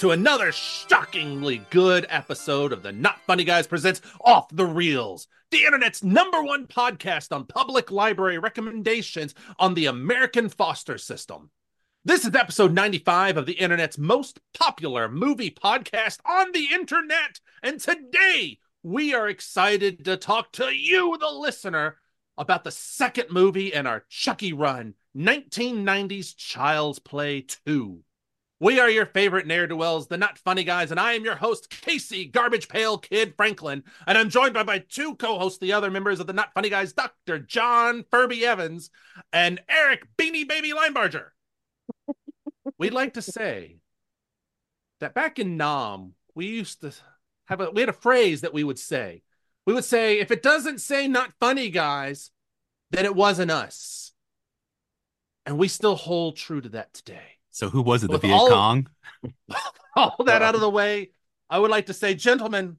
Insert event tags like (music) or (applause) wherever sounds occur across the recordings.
to another shockingly good episode of the Not Funny Guys presents Off the Reels, the internet's number one podcast on public library recommendations on the American foster system. This is episode 95 of the internet's most popular movie podcast on the internet. And today we are excited to talk to you, the listener, about the second movie in our Chucky run, 1990s Child's Play 2. We are your favorite ne'er do wells, the not funny guys, and I am your host, Casey Garbage Pail Kid Franklin. And I'm joined by my two co hosts, the other members of the not funny guys, Dr. Jon Furby Evans and Eric Beanie Baby Linebarger. We'd like to say that back in Nam, we used to have a we had a phrase that we would say. We would say, if it doesn't say not funny guys, then it wasn't us. And we still hold true to that today. So who was it? The With Viet all- Cong? (laughs) all that out of the way, I would like to say, gentlemen,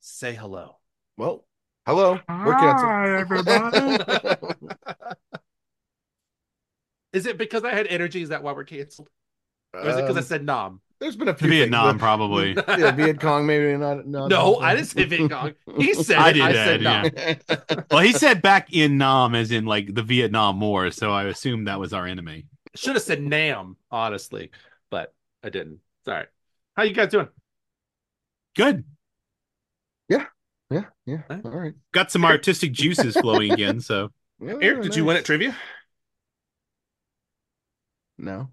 say hello. Well, hello. We're canceled. Hi, everybody. (laughs) Is it because I had energy? Is that why we're canceled? Or is it because I Um, said nom? there's been a few Vietnam, things, probably. but- (laughs) yeah, Viet Cong, maybe not. not No, I didn't say Viet Cong. He said I did I that, said yeah. well, he said back in Nam, as in like the Vietnam War. So I assumed that was our enemy. Should have said Nam, honestly, but I didn't. Sorry. all right. How you guys doing? Good. yeah, yeah. Huh? All right. Got some artistic juices flowing again. So (laughs) Yeah, Eric, did you win at trivia? No.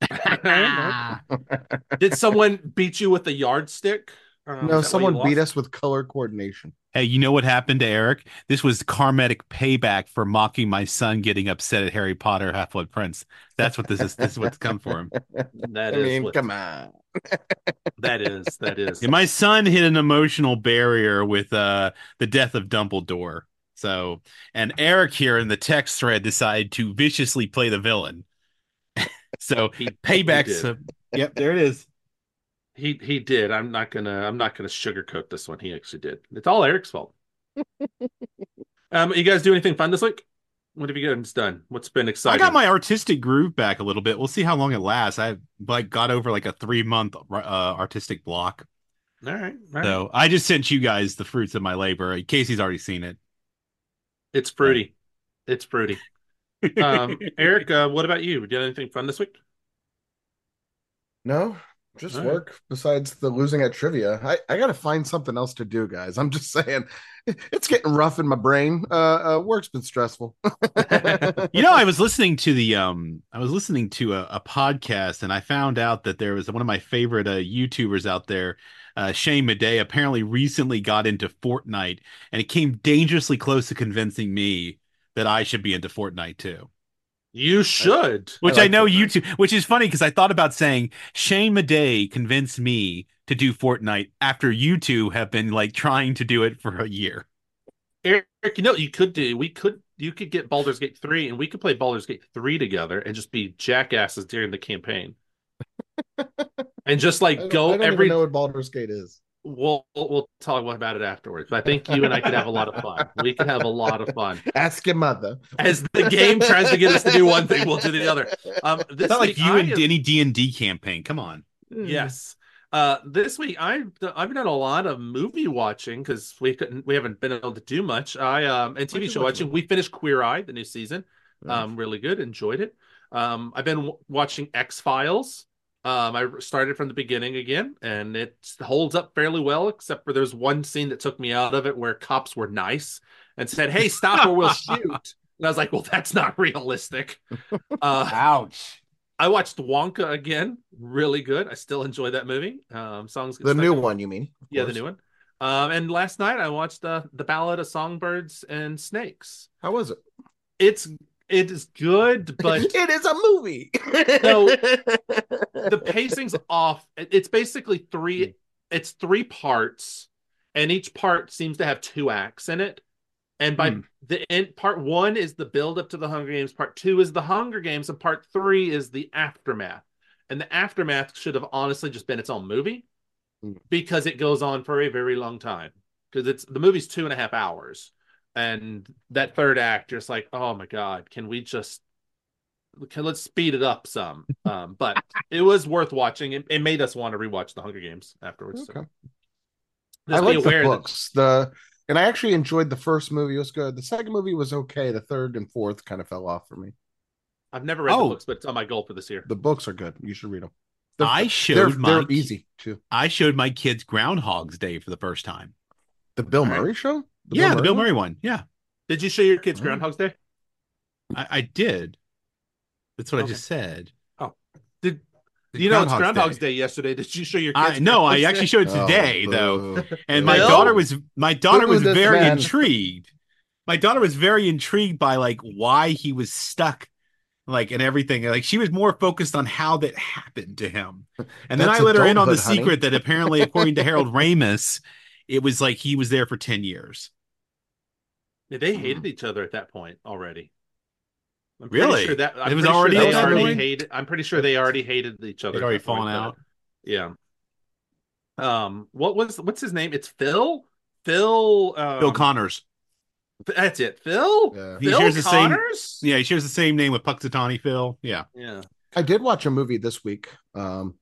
(laughs) Did someone beat you with a yardstick? Um, No, is that why someone beat us with color coordination. hey, you know what happened to Eric? This was karmatic payback for mocking my son getting upset at Harry Potter Half Blood Prince. That's what this is. This is what's come for him. (laughs) That I is mean, what- come on. (laughs) That is that is. Yeah, my son hit an emotional barrier with uh the death of Dumbledore. So, and Eric here in the text thread decided to viciously play the villain. (laughs) so, He- paybacks. he uh, yep, there it is. He he did. I'm not gonna I'm not gonna sugarcoat this one. He actually did. It's all Eric's fault. (laughs) um, you guys do anything fun this week? What have you guys done? What's been exciting? I got my artistic groove back a little bit. We'll see how long it lasts. I like got over like a three month uh, artistic block. all right. all right. So I just sent you guys the fruits of my labor. Casey's already seen it. It's fruity. It's fruity. (laughs) Um, Eric, uh, what about you? Did anything fun this week? No, just All right. work. Besides the losing at trivia, I, I got to find something else to do, guys. I'm just (laughs) saying, it's getting rough in my brain. Uh, uh work's been stressful. (laughs) you know, I was listening to the um, I was listening to a, a podcast, and I found out that there was one of my favorite uh, YouTubers out there, uh, Shane Madej, apparently recently got into Fortnite, and it came dangerously close to convincing me that I should be into Fortnite too. You should. Which I, like know you YouTube, which is funny because I thought about saying Shane Madej convinced me to do Fortnite after you two have been like trying to do it for a year. Eric, you know you could do? We could you could get Baldur's Gate 3 and we could play Baldur's Gate 3 together and just be jackasses during the campaign. (laughs) and just I like don't, go I don't every even know what Baldur's Gate is. We'll we'll we'll talk about it afterwards. But I think you and I could have a lot of fun. We could have a lot of fun. (laughs) Ask your mother. As the game tries to get us to do one thing, we'll do the other. Um this It's not like you I and have- any D and D campaign. Come on. Yes. Uh, this week I've I've done a lot of movie watching because we couldn't we haven't been able to do much. I um and TV show watch watching. We finished Queer Eye, the new season. Nice. Um, really good. Enjoyed it. Um, I've been w- watching X Files. Um, I started from the beginning again, and it holds up fairly well, except for there's one scene that took me out of it where cops were nice and said, "Hey, stop or we'll shoot." And I was like, "Well, that's not realistic." (laughs) Uh, Ouch. I watched Wonka again. Really good. I still enjoy that movie. Um, songs. the new in- one, you mean? Of Yeah, the new one. Um, and last night I watched uh, the Ballad of Songbirds and Snakes. How was it? It's it is good, but (laughs) it is a movie. No. the (laughs) pacing's off. It's basically three. It's three parts, and each part seems to have two acts in it. And by Hmm. the end, part one is the build up to the Hunger Games. Part two is the Hunger Games, and part three is the aftermath. And the aftermath should have honestly just been its own movie Hmm. because it goes on for a very long time. Because it's the movie's two and a half hours, and that third act, just like, oh my god, can we just okay, let's speed it up some. (laughs) Um, but it was worth watching. It, it made us want to rewatch the Hunger Games afterwards. So I like the aware that- books. The and I actually enjoyed the first movie. It was good. The second movie was okay. The third and fourth kind of fell off for me. I've never read Oh. the books, but it's on my goal for this year. The books are good. You should read them. I they're, showed my they're easy too. I showed my kids Groundhog's Day for the first time. The Bill All right. Murray show. Yeah, the Bill? Murray one. Yeah, Did you show your kids Oh. Groundhog's Day? I, I did. That's what Okay. I just said. Oh, did The you know it's Groundhog's Groundhog's Day. Day. yesterday? Did you show your kids? I no, I actually Day? showed it Oh, today though, and my Bill? daughter was my daughter Who was very man? intrigued. My daughter was very intrigued by like why he was stuck, like and everything. Like she was more focused on how that happened to him. And then I let her in on the honey. secret that apparently, according to Harold Ramis, it was like he was there for ten years. Yeah, they hated each other at that point already. I'm pretty Really? Sure that, I'm It was already Sure they already point? hated. I'm pretty sure they already hated each other. They'd already that point, fallen but- out. Yeah. Um. What was what's his name? It's Phil. Phil. Um, Bill Connors. That's it. Phil. Yeah. He Phil shares the same- Connors. Yeah, he shares the same name with Punxsutawney Phil. Yeah. Yeah. I did watch a movie this week. Um,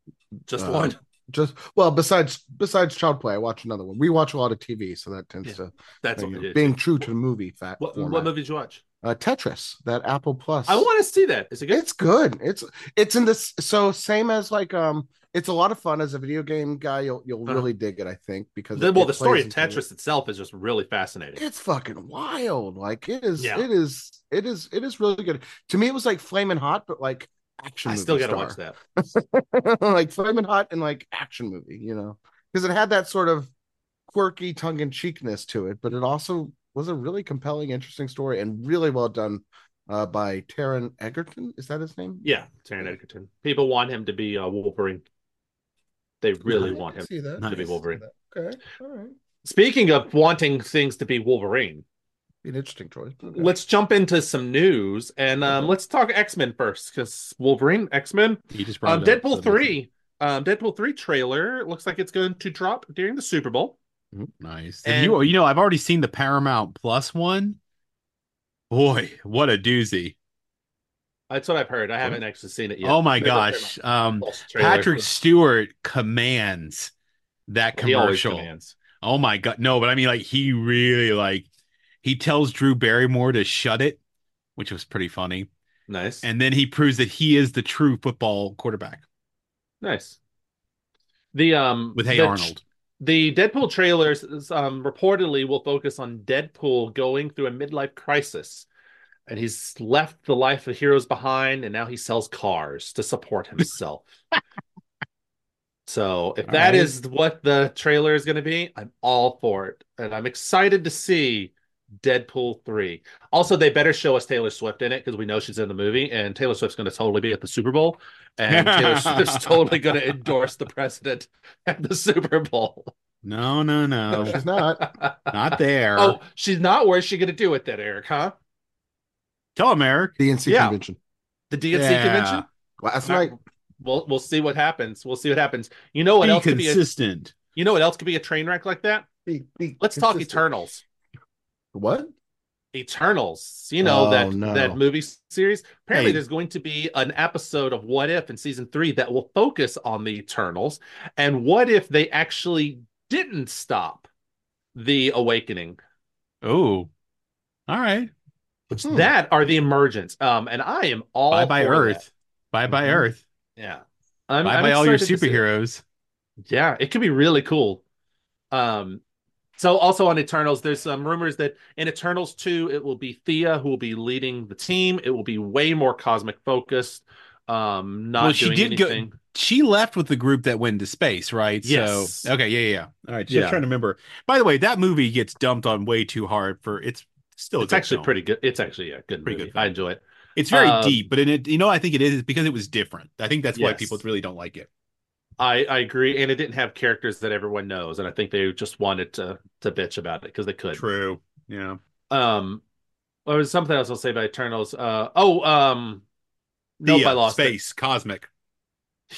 Just Uh, one. Just well, besides besides Child Play, I watch another one. We watch a lot of TV, so that tends Yeah, to That's you know, being true to the movie fact. What, format. what movie did you watch? Uh, Tetris, that Apple Plus. I want to see that. Is it good? It's good. It's it's in this so same as like um it's a lot of fun as a video game guy. You'll you'll Uh-huh. really dig it, I think, because The- it- well, it the story of Tetris itself is just really fascinating. It's fucking wild. Like it is. Yeah. It is. It is. It is really good. To me, it was like flaming hot, but like action. I still got to star. watch that. (laughs) like flaming hot and like action movie. You know, because it had that sort of quirky tongue in cheekness to it, but it also was a really compelling, interesting story and really well done uh, by Taron Egerton. Is that his name? Yeah, Taron Egerton. People want him to be uh, Wolverine. They really I want him see that. Nice. to be Wolverine. Okay, all right. Speaking of wanting things to be Wolverine, Be an interesting choice. Okay. let's jump into some news and um, Okay. let's talk X Men first because Wolverine, X Men, He just brought um, it up, Deadpool so three, um, Deadpool three trailer looks like it's going to drop during the Super Bowl. Nice. And- And you, you know, I've already seen the Paramount Plus one. Boy, what a doozy! That's what I've heard. I haven't actually seen it yet. oh my There's gosh, um, false trailer. Patrick Stewart commands that He commercial. commands. Oh my god, no, but I mean, like he really like he tells Drew Barrymore to shut it, which was pretty funny, Nice, and then he proves that he is the true football quarterback nice. The um with Hey the- Arnold. The Deadpool trailers um, reportedly will focus on Deadpool going through a midlife crisis. And he's left the life of heroes behind, and now he sells cars to support (laughs) himself. so, if All that right. is what the trailer is going to be, I'm all for it. And I'm excited to see Deadpool 3. Also, they better show us Taylor Swift in it because we know she's in the movie, and Taylor Swift's going to totally be at the Super Bowl. And Taylor Swift's (laughs) totally going to endorse the president at the Super Bowl. No, no, no, no, she's not. not there. Oh, she's not. Where's she going to do it then, Eric? Huh? Tell him, Eric. DNC Yeah. convention The DNC Yeah. convention. last All right. night. We'll we'll see what happens. We'll see what happens. You know what Be else could be? A, consistent. you know what else could be a train wreck like that? Be- be Let's talk. Eternals. What? Eternals. You know Oh, that no. that movie series. Apparently, Hey. there's going to be an episode of What If in season three that will focus on the Eternals and what if they actually didn't stop the awakening. Oh, all right. Which Hmm. that are the emergence. Um, and I am all Bye bye for Earth. Bye bye Mhm. Earth. Yeah. I'm, Bye I'm bye all your excited to see it. superheroes. Yeah, it could be really cool. Um, so also on Eternals, there's some rumors that in Eternals 2, it will be Thena who will be leading the team. It will be way more cosmic focused. Um, not Well, she doing did go- anything. She left with the group that went into space, right? Yes. So okay, yeah, yeah, yeah. All right. Just Yeah. trying to remember. By the way, that movie gets dumped on way too hard for it's still. a It's good actually film. pretty good. It's actually a good Pretty movie. good film. I enjoy it. It's very Um, deep, but in it, you know, I think it is because it was different. I think that's why people really don't like it. I, I agree, and it didn't have characters that everyone knows, and I think they just wanted to to bitch about it because they could. True. Yeah. Um, there was something else I'll say about Eternals. Uh, oh, um, The, I uh, lost it. space, cosmic.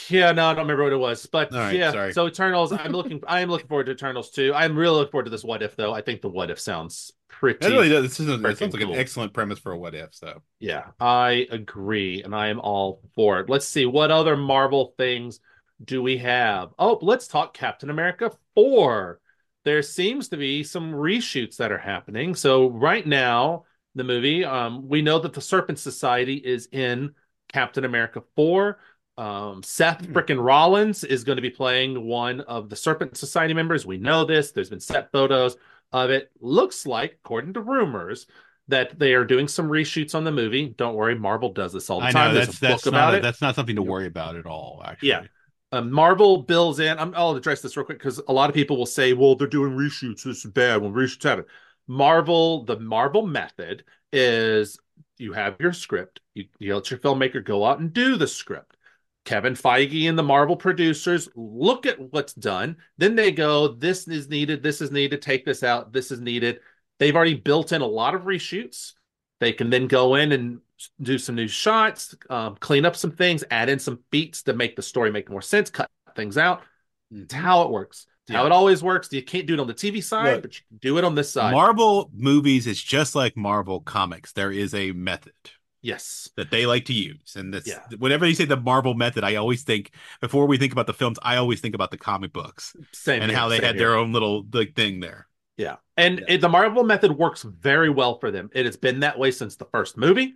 Yeah, no, I don't remember what it was, but right, yeah. sorry. So Eternals, I'm (laughs) looking, I am looking forward to Eternals too. I'm really looking forward to this What If though. I think the What If sounds pretty. That really does. This is a, sounds like cool. an excellent premise for a what if. So Yeah, I agree, and I am all for it. Let's see what other Marvel things do we have. Oh, let's talk Captain America 4. There seems to be some reshoots that are happening. So right now, the movie, um, we know that the Serpent Society is in Captain America 4. Um, Seth Hmm. frickin' Rollins is going to be playing one of the Serpent Society members. We know this. There's been set photos of it. Looks like, according to rumors, that they are doing some reshoots on the movie. Don't worry, Marvel does this all the I time. know There's that's a book about not it. that's not something to worry about at all. Actually, Yeah. Uh, Marvel bills in. I'm, I'll address this real quick because a lot of people will say, "Well, they're doing reshoots. This is bad when reshoots happen." Marvel, the Marvel method is you have your script. You, you let your filmmaker go out and do the script. Kevin Feige and the Marvel producers look at what's done. Then they go, "This is needed. This is needed. Take this out. This is needed." They've already built in a lot of reshoots. They can then go in and do some new shots, um, clean up some things, add in some beats to make the story make more sense, cut things out. It's how it works. It's how it always works. You can't do it on the TV side, Look, but you can do it on this side. Marvel movies is just like Marvel comics. There is a method yes. that they like to use, and that's Yeah. whenever you say the Marvel method, I always think before we think about the films, I always think about the comic books Same and here, how they had here. their own little like thing there. Yeah. And Yeah. it- the Marvel method works very well for them. It has been that way since the first movie.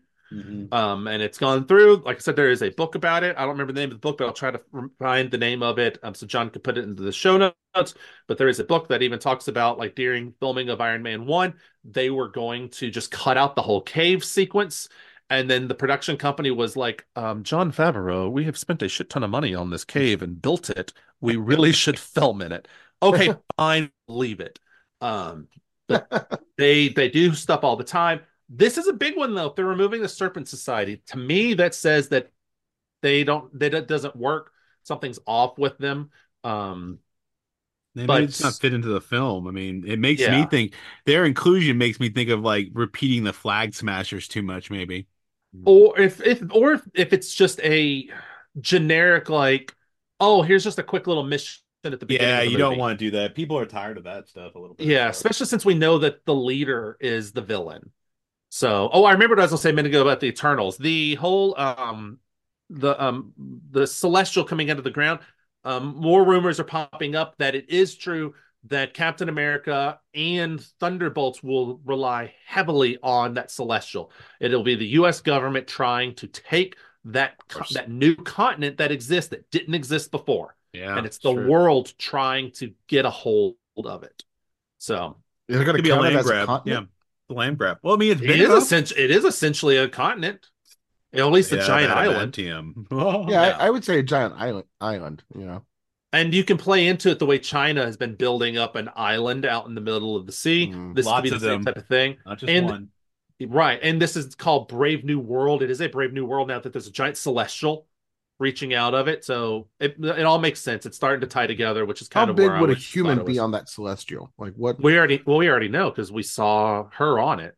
Um, and it's gone through. Like I said, there is a book about it. I don't remember the name of the book, but I'll try to find the name of it. Um, so Jon could put it into the show notes. But there is a book that even talks about like during filming of Iron Man One, they were going to just cut out the whole cave sequence. And then the production company was like, um, Jon Favreau, we have spent a shit ton of money on this cave and built it. We really should film in it. Okay, (laughs) fine, leave it. Um, but they they do stuff all the time. This is a big one though. If they're removing the Serpent Society, to me that says that they don't that it doesn't work. Something's off with them. Um, Maybe But- it's not fit into the film. I mean, it makes me think their inclusion makes me think of like repeating the flag smashers too much, maybe. or if if or if, if it's just a generic like, oh, here's just a quick little mission at the beginning. Yeah, the you don't want to do that. People are tired of that stuff a little bit. Yeah, so. especially since we know that the leader is the villain. So, oh, I remember what I was gonna say a minute ago about the Eternals. The whole um the um the celestial coming out of the ground. Um, more rumors are popping up that it is true that Captain America and Thunderbolts will rely heavily on that celestial. It'll be the U.S. government trying to take that that new continent that exists that didn't exist before, yeah, and it's the true. world trying to get a hold of it. So They're going to be count it land as a grab. continent. Yeah, the land grab. Well, I mean, it's It big is essentially it is essentially a continent, at least a Yeah, giant island, Adamantium. (laughs) Yeah, Yeah. I, I would say a giant island. Island, you know. and you can play into it the way China has been building up an island out in the middle of the sea. Mm, this lots could be the same them. type of thing, Not just And- one. right? And this is called Brave New World. It is a Brave New World now that there's a giant celestial reaching out of it, so it it all makes sense. It's starting to tie together, which is kind How of big would a human be on that celestial? Like what? We already well, we already know because we saw her on it.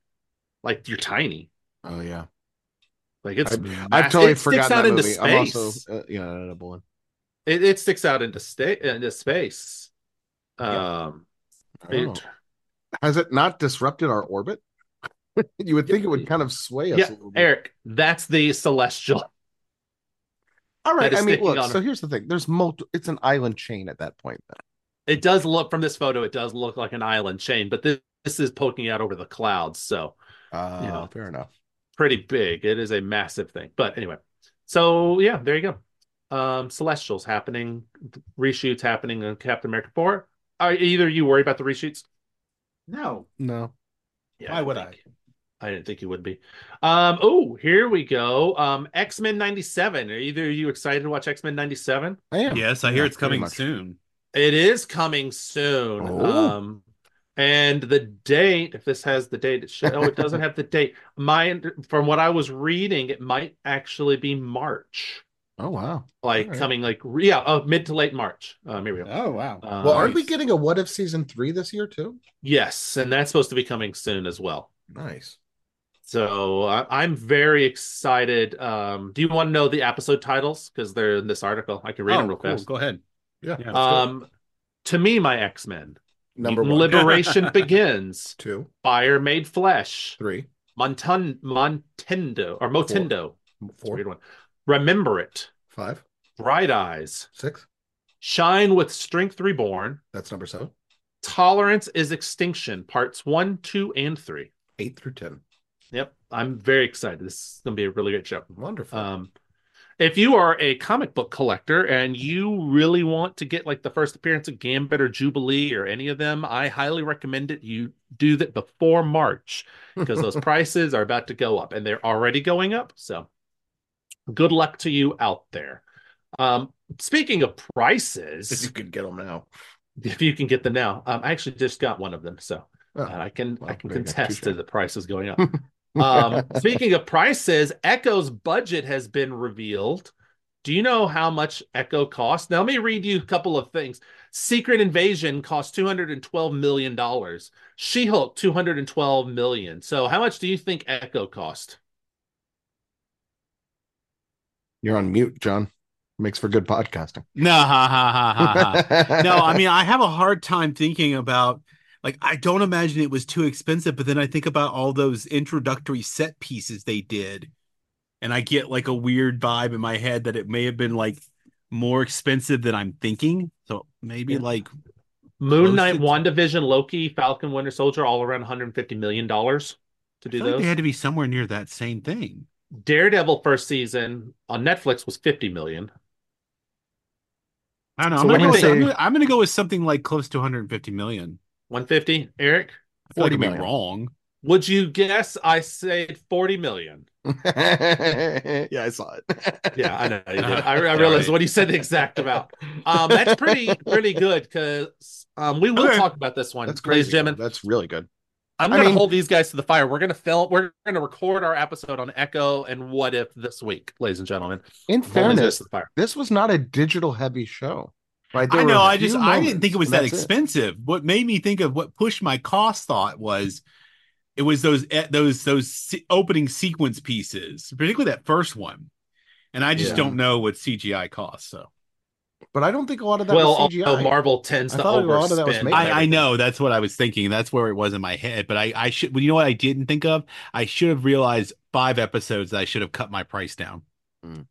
Like you're tiny. Oh yeah, Like it's I've totally it forgotten out that into movie. I'm also uh, yeah, edible one. It, it sticks out into sta- into space. Um, Oh. it- Has it not disrupted our orbit? (laughs) you would think it would kind of sway us yeah, a little bit. Eric, that's the celestial. All right. that is I mean, look. So her. here's the thing. There's multi. It's an island chain at that point. Then. It does look from this photo. It does look like an island chain, but this, this is poking out over the clouds, so Uh, you know, Fair enough. pretty big. It is a massive thing. But anyway, so yeah, there you go. Um, Celestials happening, reshoots happening on Captain America Four. Are either you worry about the reshoots? No. No. Yeah, Why I would didn't I? Think- I didn't think you would be. Um, oh, here we go. Um, X Men '97. Are either you excited to watch X Men '97? I am. Yes, I hear Yeah, it's coming soon. It is coming soon. Oh. Um, and the date, if this has the date, it should. Oh, it doesn't have the date. My, from what I was reading, it might actually be March, (laughs) Oh wow. like All right. coming like yeah, uh, mid to late March. Um, here we go. Oh wow. Uh, Well, aren't we getting a What If season three this year too? Yes, and that's supposed to be coming soon as well. Nice. So I, I'm very excited. Um, do you want to know the episode titles? Because they're in this article. I can read them Oh, real cool. fast. Go ahead. Yeah. Yeah. let's. Um, to me, my X Men, Number one. Liberation (laughs) Begins. Two, Fire Made Flesh. three, Montun Montendo or Motendo. It's four, weird one. Remember it. five, Bright Eyes. six. Shine with Strength Reborn. That's number seven. Tolerance is Extinction, parts one, two, and three. Eight through ten. Yep. I'm very excited. This is going to be a really great show. Wonderful. Um, if you are a comic book collector and you really want to get like the first appearance of Gambit or Jubilee or any of them, I highly recommend it. You do that before March because those (laughs) prices are about to go up and they're already going up. So good luck to you out there. Um, speaking of if prices, you can get them now. if you can get them now, um, I actually just got one of them. So Oh, uh, I can well, I can there you go. contest to the prices going up. (laughs) um, speaking of prices, Echo's budget has been revealed. Do you know how much Echo costs? Now, let me read you a couple of things. Secret Invasion cost $212 million. She Hulk, 212 million. So, how much do you think Echo cost? You're on mute, Jon. Makes for good podcasting. No, ha, ha, ha, ha, ha. (laughs) no, I mean, I have a hard time thinking about like I don't imagine it was too expensive, but then I think about all those introductory set pieces they did, and I get like a weird vibe in my head that it may have been like more expensive than I'm thinking. So maybe Yeah. like Moon Knight, to- WandaVision, Loki, Falcon, Winter Soldier, all around $150 million to do like those. they had to be somewhere near that same thing. Daredevil first season on Netflix was 50 million. I don't know. So I'm, gonna go, I'm, gonna, I'm gonna go with something like close to 150 million. 150, Eric? I feel like 40 I'd million. wrong. Would you guess I said 40 million? (laughs) yeah, I saw it. (laughs) Yeah, I know. You did. I, (laughs) I sorry. realized what you said the exact amount. Um, that's pretty pretty good because um, we will Okay. talk about this one, That's ladies crazy. and gentlemen. That's really good. I'm I going to mean- hold these guys to the fire. We're going to film. We're going to record our episode on Echo and What If this week, ladies and gentlemen. In Hold these guys fairness, the fire. this was not a digital heavy show. Right? There I know. I just few I didn't think it was that and that's expensive. What made me think of what pushed my cost thought was it was those eh, those those opening sequence pieces, particularly that first one. And I just Yeah. don't know what CGI costs. So But I don't think a lot of that Well, was CGI. although Marvel tends I to thought a lot of that was overspend. I, I know that's what I was thinking. That's where it was in my head. But I I should. Well, you know what I didn't think of? I should have realized five episodes. that I should have cut my price down. Mm.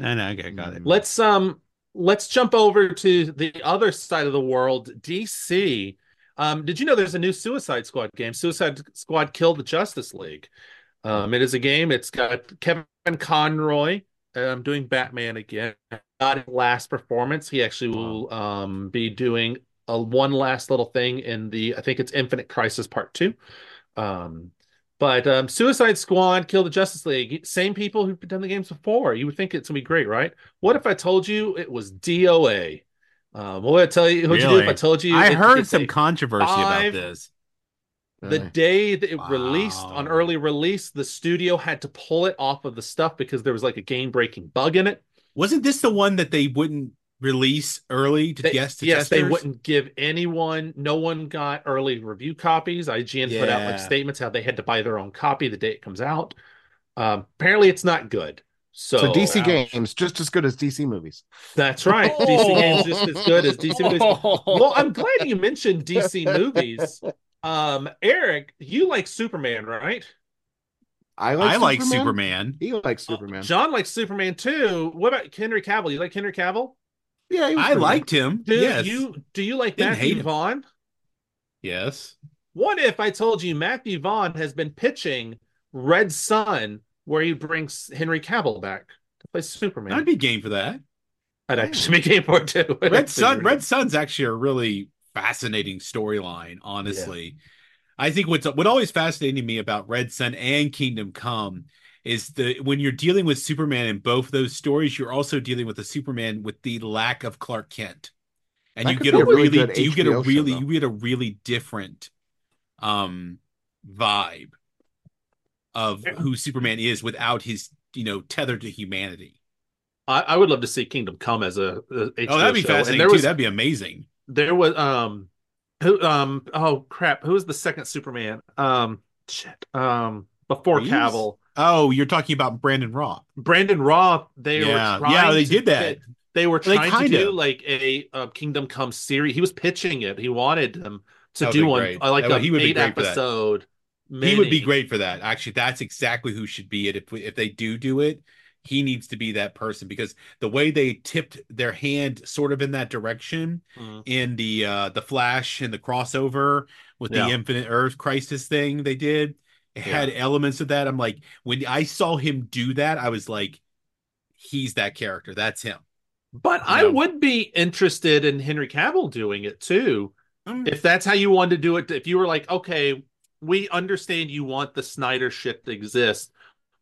I no, okay, got it. Let's um let's jump over to the other side of the world, DC. Um, did you know there's a new Suicide Squad game? Suicide Squad killed the Justice League. Um, it is a game. It's got Kevin Conroy um, doing Batman again. Not his last performance. He actually will um, be doing a one last little thing in the I think it's Infinite Crisis Part Two. Um, but um, Suicide Squad, Kill the Justice League, same people who've done the games before. You would think it's gonna be great, right? What if I told you it was DOA? Um, what would I tell you? What'd you do if I told you? I it heard some controversy five- about this. the Really? day that it released on early release, the studio had to pull it off of the stuff because there was like a game breaking bug in it. Wasn't this the one that they wouldn't release early to They- guess to yes, they wouldn't give anyone. No one got early review copies. IGN put out like statements how they had to buy their own copy the day it comes out. Um, apparently, it's not good. So, So DC Ouch. games just as good as DC movies. That's right. DC games just as good as DC movies. (laughs) Well, I'm glad you mentioned DC movies. Um, Eric, you like Superman, right? I like I like Superman. Superman. He likes Superman. Jon likes Superman too. What about Henry Cavill? You like Henry Cavill? Yeah, he was I pretty liked him. Do yes. you do you like Didn't hate Matthew. Vaughn? Yes. What if I told you Matthew Vaughn has been pitching Red Sun, where he brings Henry Cavill back to play Superman? I'd be game for that. I'd actually be game for it too. (laughs) Red Sun. Red Sun's actually a really fascinating storyline. Honestly, I think what's what always fascinated me about Red Sun and Kingdom Come is the when you're dealing with Superman in both those stories, you're also dealing with a Superman with the lack of Clark Kent, and That you get a a really really, good you get a HBO show, really you get a really different um vibe of Yeah. who Superman is without his you know tethered to humanity. I, I would love to see Kingdom Come as a, a HBO Oh, that'd be show. Fascinating there too. was That'd be amazing. there was um who um oh crap who was the second Superman um shit um before Reeves? Cavill Oh, you're talking about Brandon Routh. Brandon Routh they Yeah. were trying Yeah, they to did that. fit- they were They trying to kinda- do like a, uh Kingdom Come series. He was pitching it. He wanted them to That do one great. like That a he would be eight great for that. episode. He would be great for that. Actually, that's exactly who should be it. If we, if they do do it, he needs to be that person because the way they tipped their hand sort of in that direction Mhm. in the uh the Flash and the crossover with the Infinite Earth Crisis thing they did, had elements of that. I'm like, when I saw him do that, I was like, he's that character. That's him. But I No. would be interested in Henry Cavill doing it too. Mm. If that's how you wanted to do it, if you were like, okay, we understand you want the Snyder shit to exist.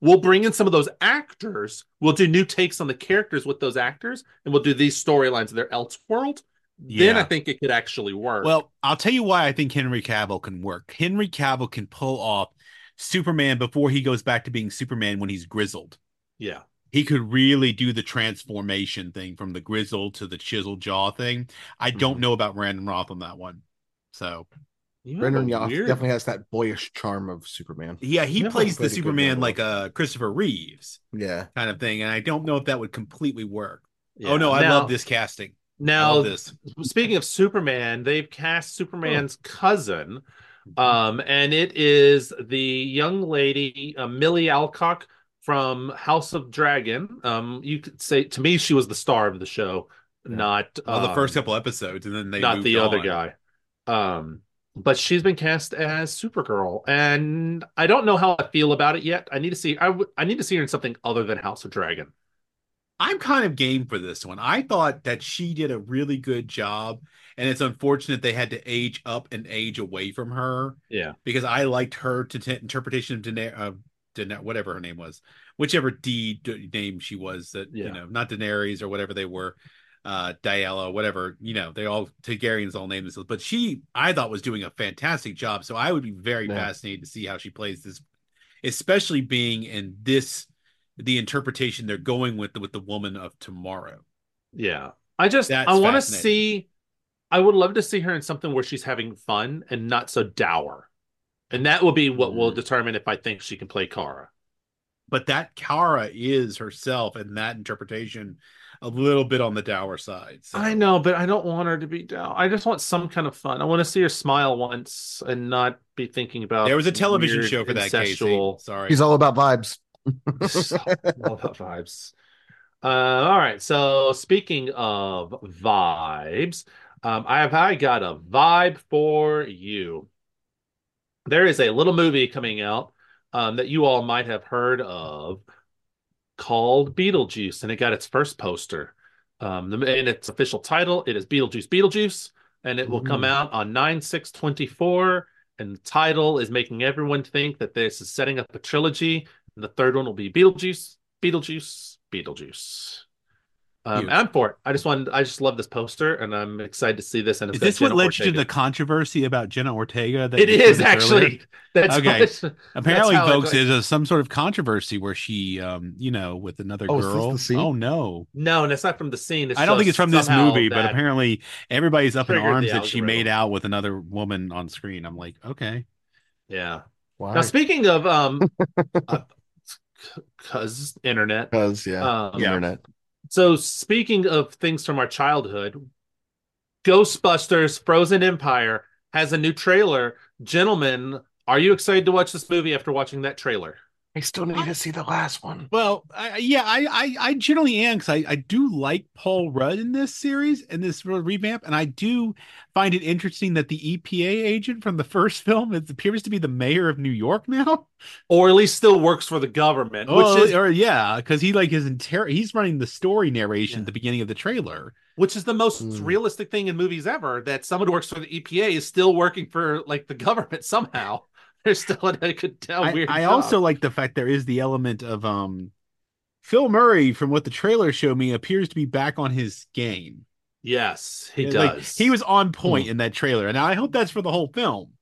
We'll bring in some of those actors. We'll do new takes on the characters with those actors, and we'll do these storylines in their Elseworld. Then Yeah. I think it could actually work. Well, I'll tell you why I think Henry Cavill can work. Henry Cavill can pull off Superman before he goes back to being Superman when he's grizzled. yeah, he could really do the transformation thing from the grizzled to the chiseled jaw thing. I don't Mhm. know about Brandon Routh on that one. So You have Brendan a definitely has that boyish charm of Superman. yeah, he Yeah, plays the Superman like uh Christopher Reeves Yeah. kind of thing, and I don't know if that would completely work. Yeah. Oh no, I Now- love this casting. Now, this. speaking of Superman, they've cast Superman's cousin, um, and it is the young lady uh, Millie Alcock from House of Dragon. Um, you could say to me she was the star of the show, Yeah. not Well, the um, first couple episodes, and then they not the other guy. Um, but she's been cast as Supergirl, and I don't know how I feel about it yet. I need to see. I w- I need to see her in something other than House of Dragon. I'm kind of game for this one. I thought that she did a really good job, and it's unfortunate they had to age up and age away from her. Yeah, because I liked her to t- interpretation of Daenerys, uh, Daener- whatever her name was, whichever D, d- name she was. That Yeah. you know, not Daenerys or whatever they were, uh, Diala, whatever. You know, they all Targaryens all named themselves. But she, I thought, was doing a fantastic job. So I would be very Yeah. fascinated to see how she plays this, especially being in this the interpretation they're going with with the woman of tomorrow. yeah. I just That's I want to see. I would love to see her in something where she's having fun and not so dour, and that will be what will Mhm. determine if I think she can play Kara. But that Kara is herself and that interpretation a little bit on the dour side. So. I know, but I don't want her to be down. I just want some kind of fun. I want to see her smile once and not be thinking about. There was a television show for that, Casey. incestual- Sorry. He's all about vibes. All (laughs) about vibes. Uh, all right. So speaking of vibes, um, I have I got a vibe for you. There is a little movie coming out um, that you all might have heard of called Beetlejuice, and it got its first poster. Um, the, and its official title it is Beetlejuice, Beetlejuice, and it will come out on nine six twenty four. And the title is making everyone think that this is setting up a trilogy. And the third one will be Beetlejuice, Beetlejuice, Beetlejuice. Um, Huge. I'm for it. I just want, I just love this poster, and I'm excited to see this. And it's Is got this what Jenna led you to the controversy about Jenna Ortega? That It you earlier? actually. That's Okay. what- Apparently, how it folks, is a, some sort of controversy where she, um, you know, with another Oh, is this girl. the scene? Oh no, no, and it's not from the scene. It's I don't think it's from this movie, but apparently everybody's up in arms that she made out with another woman on screen. I'm like, okay, yeah. Why? Now speaking of um, (laughs) uh, cause internet. Because yeah, Um, internet. So speaking of things from our childhood, Ghostbusters: Frozen Empire has a new trailer. Gentlemen, are you excited to watch this movie after watching that trailer? I still need to see the last one. Well, I, yeah, I, I I generally am because I, I do like Paul Rudd in this series and this revamp, and I do find it interesting that the EPA agent from the first (laughs) film it appears to be the mayor of New York now. Or at least still works for the government, Well, which is or yeah, because he like his inter he's running the story narration Yeah. at the beginning of the trailer. which is the most Hmm. realistic thing in movies ever that someone who works for the EPA is still working for like the (laughs) government somehow. (laughs) They're still in a good a I, weird I also like the fact there is the element of um Phil Murray from what the trailer showed me appears to be back on his game. yes, he like, does. he was on point in that trailer, and I hope that's for the whole film.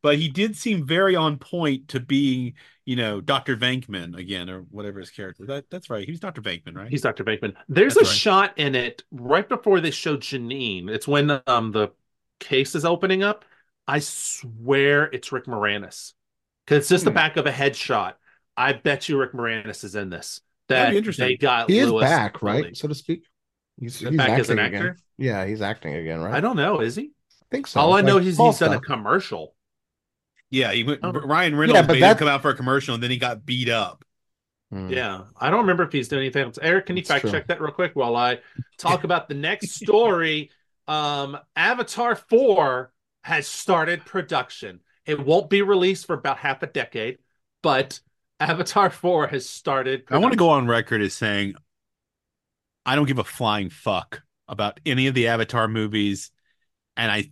But he did seem very on point to being, you know, Dr. Venkman again, or whatever his character. That that's right. He was Dr. Venkman, right? He's Dr. Bankman. There's That's a right. shot in it right before they show Janine. It's when um the case is opening up. I swear it's Rick Moranis. Because it's just the Hmm. back of a headshot. I bet you Rick Moranis is in this. That'd be interesting. they got He is Lewis back, right? Capaldi. So to speak. He's, he's back as an actor? again. Yeah, he's acting again, right? I don't know. Is he? I think so. All I know is he's done a commercial. Yeah, he went. Oh. Ryan Reynolds but made that- him come out for a commercial, and then he got beat up. Hmm. Yeah, I don't remember if he's doing anything else. Eric, can you That's fact true. check that real quick while I talk (laughs) about the next story? Um, Avatar Four has started production. It won't be released for about half a decade, but Avatar Four has started. I want to go on record as saying I don't give a flying fuck about any of the Avatar movies, and I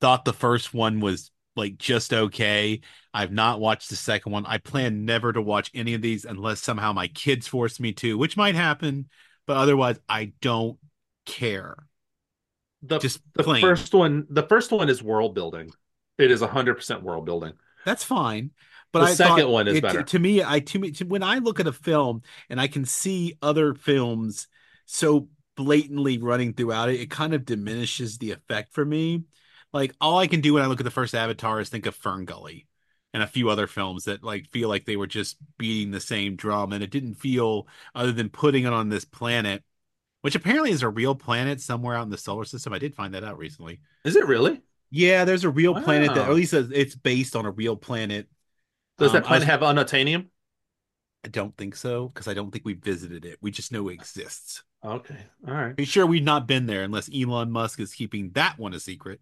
thought the first one was like just okay. I've not watched the second one. I plan never to watch any of these unless somehow my kids force me to, which might happen, but otherwise I don't care. The just the plain. first one. The first one is world building. It is hundred percent world building. That's fine. But The I second one is it- better. To me, I to me to, when I look at a film and I can see other films so blatantly running throughout it, it kind of diminishes the effect for me. Like all I can do when I look at the first Avatar is think of Fern Gully and a few other films that like feel like they were just beating the same drum and it didn't feel other than putting it on this planet, which apparently is a real planet somewhere out in the solar system. I did find that out recently. Is it really? Yeah, there's a real planet that, at least it's based on a real planet. Does Um, that planet was- have unobtainium? I don't think so because I don't think we visited it. We just know it exists. Okay, all right. Be sure we've not been there unless Elon Musk is keeping that one a secret.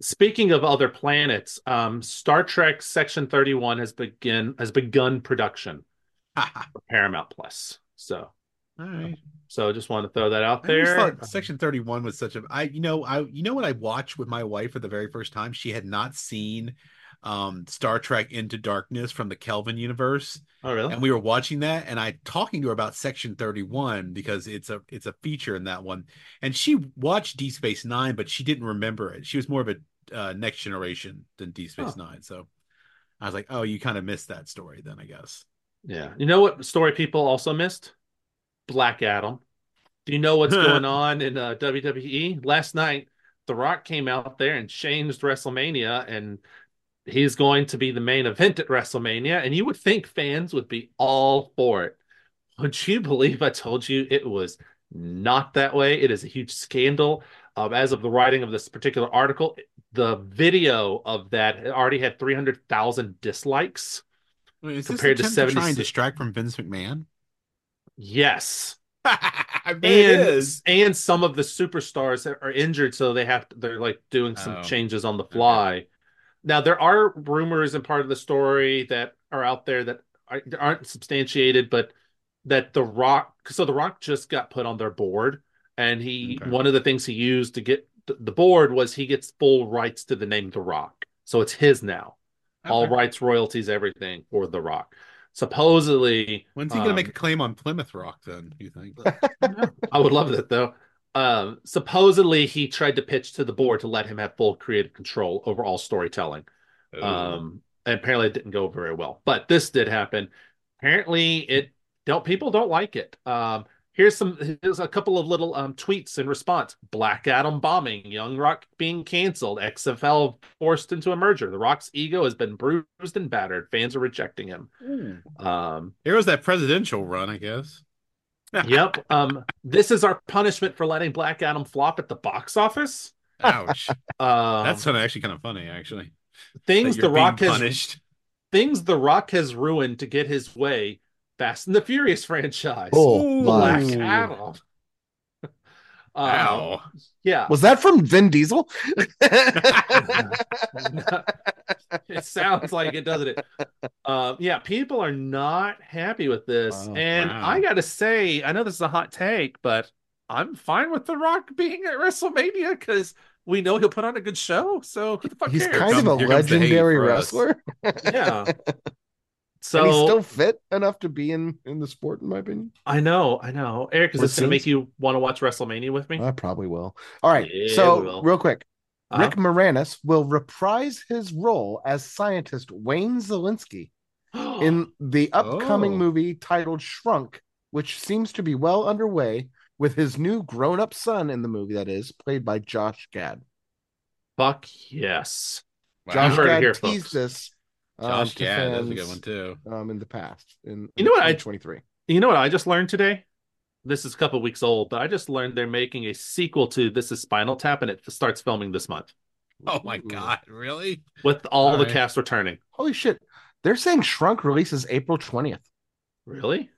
Speaking of other planets, um, Star Trek Section Thirty One has begin has begun production (laughs) for Paramount Plus. So, right. so I just wanted to throw that out there. Section Thirty One was such a. I you know I you know what I watched with my wife for the very first time. She had not seen um Star Trek Into Darkness from the Kelvin universe. oh, really? and we were watching that and i talking to her about section 31 because it's a it's a feature in that one and she watched d space nine but she didn't remember it she was more of a uh, next generation than d space nine so i was like oh you kind of missed that story then i guess Yeah. You know what story people also missed? Black Adam. Do you know what's going on in uh, WWE? Last night, The Rock came out there and changed WrestleMania, and he's going to be the main event at WrestleMania. And you would think fans would be all for it. Would you believe I told you it was not that way? It is a huge scandal. Um, as of the writing of this particular article, the video of that already had 300,000 dislikes. Wait, is Compared to this to try 76 and distract from vince mcmahon Yes. (laughs) I bet and it is. and some of the superstars are injured, so they have to, they're like doing some Oh. changes on the fly. Now there are rumors and part of the story that are out there that are, aren't substantiated, but that the Rock, so the Rock just got put on their board, and he Okay. one of the things he used to get the board was he gets full rights to the name The Rock, so it's his now, all rights, royalties, everything for The Rock. Supposedly, when's he gonna um, make a claim on plymouth rock then you think (laughs) I would love that though. Um, supposedly he tried to pitch to the board to let him have full creative control over all storytelling. Um, and apparently it didn't go very well. But this did happen. Apparently it don't people don't like it. Um, here's some here's a couple of little um tweets in response. Black Adam bombing, Young Rock being canceled, XFL forced into a merger. The Rock's ego has been bruised and battered. Fans are rejecting him. Ooh. Um, Here was that presidential run, I guess. (laughs) yep. Um, this is our punishment for letting Black Adam flop at the box office. Ouch. Um, That's actually kind of funny, actually. things the you're Rock has punished. things the Rock has ruined to get his way. Fast and the Furious franchise. Oh, Black my. Adam. Uh, (laughs) Ow. yeah, Was that from Vin Diesel? (laughs) (laughs) it sounds like it, doesn't it? Uh, yeah, people are not happy with this, Wow. and Wow. I got to say, I know this is a hot take, but I'm fine with The Rock being at WrestleMania because we know he'll put on a good show. So who the fuck He's cares? kind of a here comes the hate legendary wrestler. yeah. And he's So still fit enough to be in in the sport, in my opinion. I know, I know. Eric, is What this going to make you want to watch WrestleMania with me? I probably will. All right. Yeah, so, real quick, Uh-huh. Rick Moranis will reprise his role as scientist Wayne Szalinski (gasps) in the upcoming Oh. movie titled Shrunk, which seems to be well underway with his new grown-up son in the movie. That is played by Josh Gad. Fuck yes. Wow. Josh Gad here, teased folks. this. Um, Josh to Gad, that's a good one too. Um, in the past, in You know what I- 2023. You know what I just learned today? this is a couple weeks old, but I just learned they're making a sequel to This Is Spinal Tap, and it starts filming this month Oh my god, really? with all, All the right. cast returning. Holy shit. They're saying Shrunk releases April 20th, Really?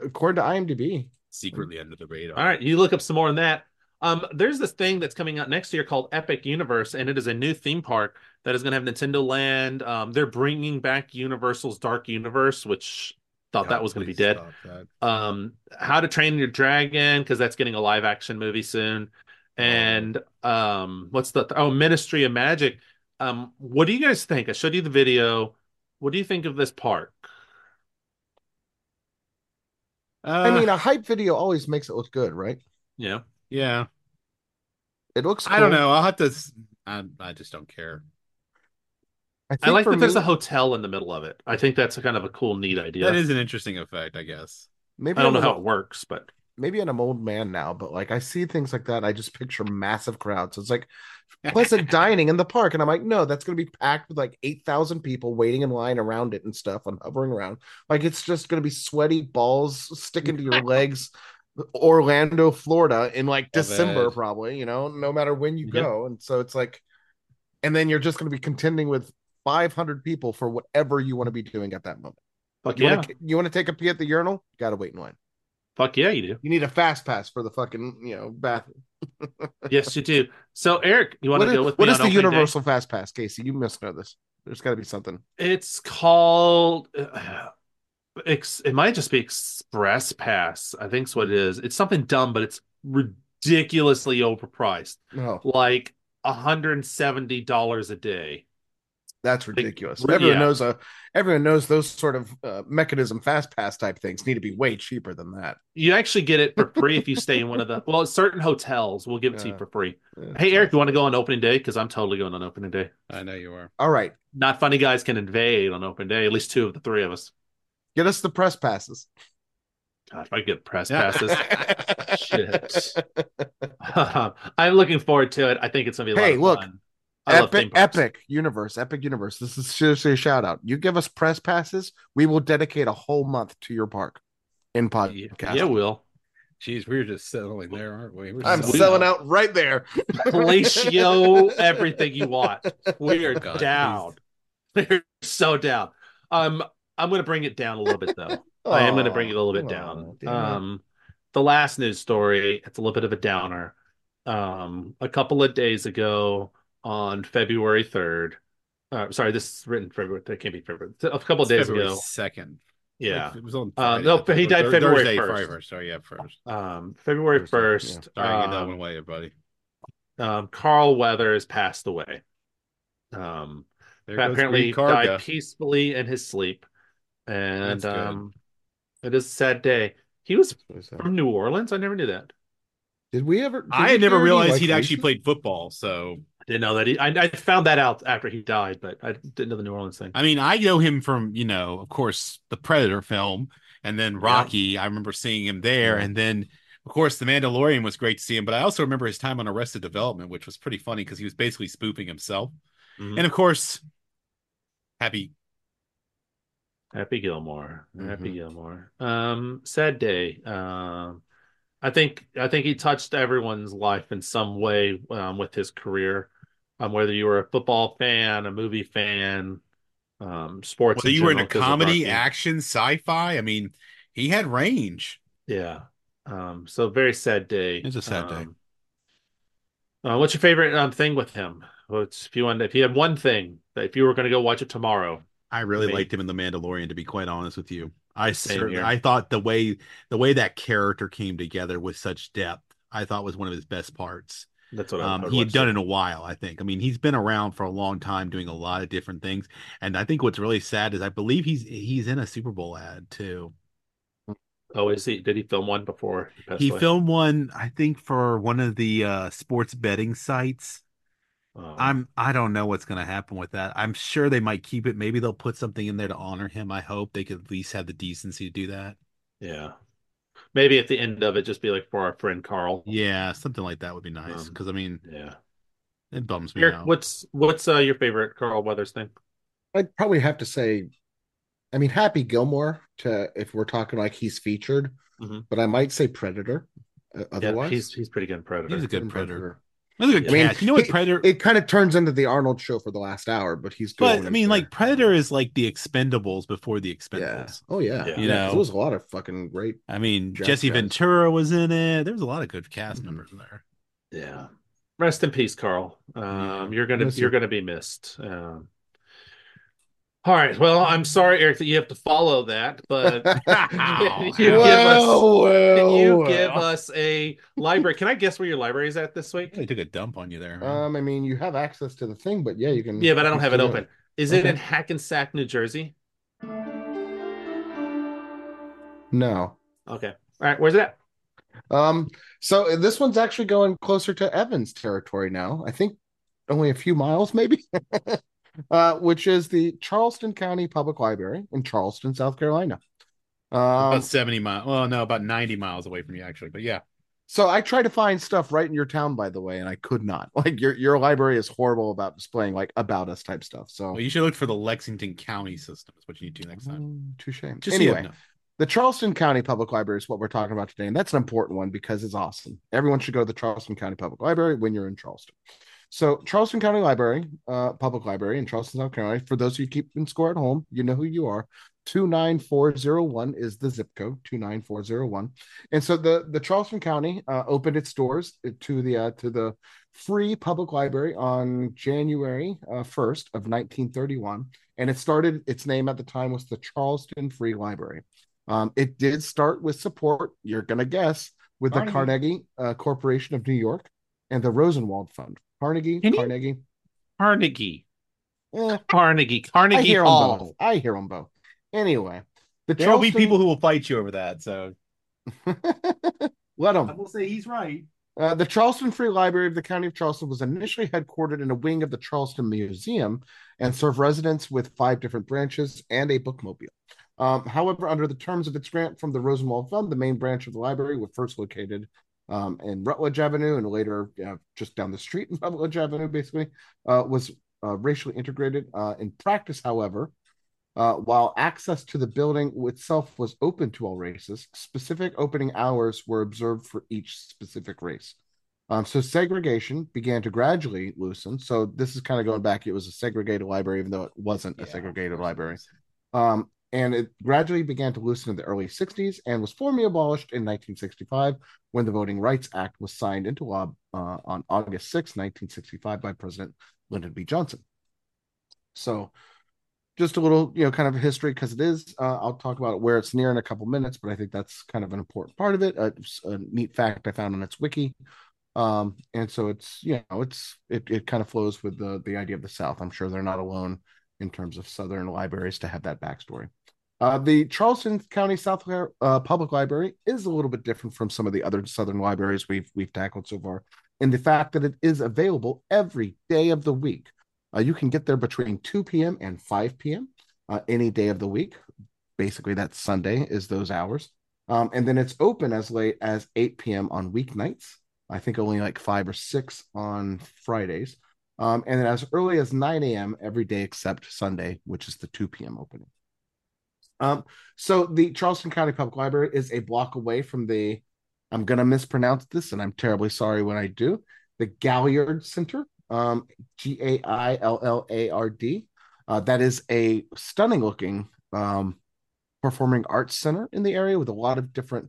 according to IMDb. Secretly under the radar. All right, you look up some more on that. Um, there's this thing that's coming out next year called Epic Universe, and it is a new theme park that is going to have Nintendo Land. Um, they're bringing back Universal's Dark Universe, which thought that was going to be dead. um how to train your dragon because that's getting a live action movie soon. And um what's the oh ministry of magic. Um what do you guys think? I showed you the video. What do you think of this park? I Uh, mean, a hype video always makes it look good, right? yeah yeah. It looks I don't know. I'll have to. I, I just don't care. I, i like for that there's a hotel in the middle of it i think that's a kind of a cool neat idea That is an interesting effect, I guess. maybe i don't know I'm how it works but maybe I'm an old man now, but like I see things like that, and I just picture massive crowds. It's like pleasant (laughs) dining in the park, and I'm like, no, that's gonna be packed with like eight thousand people waiting in line around it and stuff, and hovering around. Like it's just gonna be sweaty balls sticking to your (laughs) legs. Orlando, Florida, in like Love December, it. probably. You know, no matter when you Yeah. go, and so it's like, and then you're just gonna be contending with 500 people for whatever you want to be doing at that moment. fuck You yeah want to you want to take a pee at the urinal? Gotta wait in line. fuck yeah you do You need a fast pass for the fucking you know bathroom. (laughs) yes you do so eric you want to go with what me is on the opening day? universal fast pass, Casey? You must know this. There's got to be something. It's called. Uh, it might just be Express Pass. I think it's what it is. It's something dumb, but it's ridiculously overpriced. No, Like $170 a day. that's ridiculous. yeah. everyone knows a everyone knows those sort of uh, mechanism fast pass type things need to be way cheaper than that. You actually get it for free if you stay in one of the. (laughs) Well, certain hotels will give it to you for free. Yeah, Hey, so- Eric, you want to go on opening day? Because I'm totally going on opening day. I know you are. All right, Not funny guys can invade on opening day. At least two of the three of us. Get us the press passes. God, if I get press passes. (laughs) Shit. (laughs) I'm looking forward to it. I think it's gonna be a lot Hey, of look. fun. I love Epic, epic universe, epic universe. This is seriously a shout out. You give us press passes, we will dedicate a whole month to your park in Yeah, podcast. yeah, Will. Jeez, we're just settling there, aren't we? We're I'm selling selling out right there. Ratio everything you want. (laughs) We are God, down. We're so down. Um, I'm gonna bring it down a little bit though. (laughs) I am gonna bring it a little bit down. Um, the last news story. It's a little bit of a downer. Um, a couple of days ago on February 3rd. Uh, sorry, this is written February. That can't be February. A couple of days ago. second. Yeah. it was on. Uh, no, he died February 1st. Sorry, yeah, first. Um, February Thursday, 1st. Sorry, get that um, one away, buddy. um, Carl Weathers passed away. Um, There apparently died peacefully in his sleep, and um, it is a sad day. He was from New Orleans. I never knew that. Did we ever? did I had never realized like, he'd actually played football. So I didn't know that. He, I, I found that out after he died, but I didn't know the New Orleans thing. I mean, I know him from, you know, of course, the Predator film and then Rocky. I remember seeing him there. Yeah. And then, of course, The Mandalorian was great to see him. But I also remember his time on Arrested Development, which was pretty funny because he was basically spoofing himself. Mhm. And of course, Happy. Happy Gilmore. Mm-hmm. Happy Mhm. Gilmore. Um, sad day. Um, I think I think he touched everyone's life in some way um, with his career. Um, whether you were a football fan, a movie fan, um, sports. Whether you were in a comedy, action, sci fi, I mean, he had range. Yeah. Um, so very sad day. It's a sad day. Um, Uh, what's your favorite um, thing with him? What's if you want if you had one thing that if you were going to go watch it tomorrow? I really Me. liked him in The Mandalorian, to be quite honest with you. I certainly. I thought the way the way that character came together with such depth, I thought was one of his best parts. That's what Um, he had done in a while, I think. I mean, he's been around for a long time, doing a lot of different things. And I think what's really sad is I believe he's he's in a Super Bowl ad too. Oh, is he? Did he film one before he He filmed one, I think, for one of the uh, sports betting sites. Oh. I'm I don't know what's going to happen with that. I'm sure they might keep it. Maybe they'll put something in there to honor him. I hope they could at least have the decency to do that. Yeah. Maybe at the end of it, just be like for our friend Carl. Yeah, something like that would be nice. Um, Because I mean, Yeah. it bums me Eric, out. what's what's uh, your favorite Carl Weathers thing? I'd probably have to say I mean, Happy Gilmore to if we're talking like he's featured, Mhm. but I might say Predator. uh, Yeah, otherwise, he's he's pretty good in Predator. He's a good In predator. That's a good I mean, cast. you know what he- Predator? It kind of turns into the Arnold show for the last hour, but he's but I mean, in like. Predator is like the Expendables before the yeah. Expendables. Oh yeah, Yeah. You Yeah, 'cause know. there was a lot of fucking great. I mean, Jesse Jack. Ventura was in it. There was a lot of good cast Mhm. members there. Yeah. Rest in peace, Carl. Um, you're gonna you're gonna be missed. Um, all right. Well, I'm sorry, Eric, that you have to follow that, but can (laughs) (laughs) you give us can you well, give us a library? Can I guess where your library is at this week? They took a dump on you there. man. Um, I mean, you have access to the thing, but yeah, you can. Yeah, but I don't have it can do open. Is it in Hackensack, New Jersey? No. Okay. All right. Where's it at? Um, so this one's actually going closer to Evans territory now. I think only a few miles, maybe. (laughs) uh, which is the Charleston County Public Library in Charleston, South Carolina. Um, about 70 miles. Well, no, about 90 miles away from you, actually. But yeah. so I tried to find stuff right in your town, by the way, and I could not. (laughs) Like your your library is horrible about displaying like about us type stuff. So Well, you should look for the Lexington County system. Is what you need to do next time. Mm, shame. Just Anyway, the Charleston County Public Library is what we're talking about today, and that's an important one because it's awesome. Everyone should go to the Charleston County Public Library when you're in Charleston. So, Charleston County Library, uh, Public Library in Charleston, South Carolina. For those of you keeping score at home, you know who you are. Two nine four zero one is the zip code. Two nine four zero one, and so the the Charleston County uh, opened its doors to the uh, to the free public library on January uh, first of nineteen thirty one, and it started. Its name at the time was the Charleston Free Library. Um, it did start with support. You're gonna guess with the Carnegie. Carnegie uh, Corporation of New York and the Rosenwald Fund. Carnegie, Can you- Carnegie. Carnegie. Eh, Carnegie. I Carnegie hear them both. I hear them both. Anyway, the There will be people who will fight you over that. So (laughs) let them. I will say he's right. Uh, the Charleston Free Library of the County of Charleston was initially headquartered in a wing of the Charleston Museum and served residents with five different branches and a bookmobile. Um, however, under the terms of its grant from the Rosenwald Fund, the main branch of the library was first located um, in Rutledge Avenue and later uh, just down the street in (laughs) Rutledge Avenue, basically, uh, was uh, racially integrated. Uh, in practice, however, uh, while access to the building itself was open to all races, specific opening hours were observed for each specific race. Um, so segregation began to gradually loosen. So this is kind of going back. It was a segregated library, even though it wasn't a segregated library. Um, and it gradually began to loosen in the early 60s and was formally abolished in 1965 when the Voting Rights Act was signed into law uh, on August 6, 1965, by President Lyndon B. Johnson. So just a little, you know, kind of history because it is. Uh, I'll talk about where it's near in a couple minutes, but I think that's kind of an important part of it. Uh, it's a neat fact I found on its wiki. Um, and so it's, you know, it's it, it kind of flows with the the idea of the South. I'm sure they're not alone in terms of Southern libraries to have that backstory. Uh, the Charleston County South uh, Public Library is a little bit different from some of the other Southern libraries we've we've tackled so far, in the fact that it is available every day of the week. Uh, you can get there between 2 p.m. and 5 p.m. Uh, any day of the week. Basically, that's Sunday is those hours, um, and then it's open as late as 8 p.m. on weeknights. I think only like five or six on Fridays, um, and then as early as 9 a.m. every day except Sunday, which is the 2 p.m. opening. Um, so the Charleston County Public Library is a block away from the, I'm going to mispronounce this, and I'm terribly sorry when I do, the Galliard Center, um, G A I L L A R D. Uh, that is a stunning looking um, performing arts center in the area with a lot of different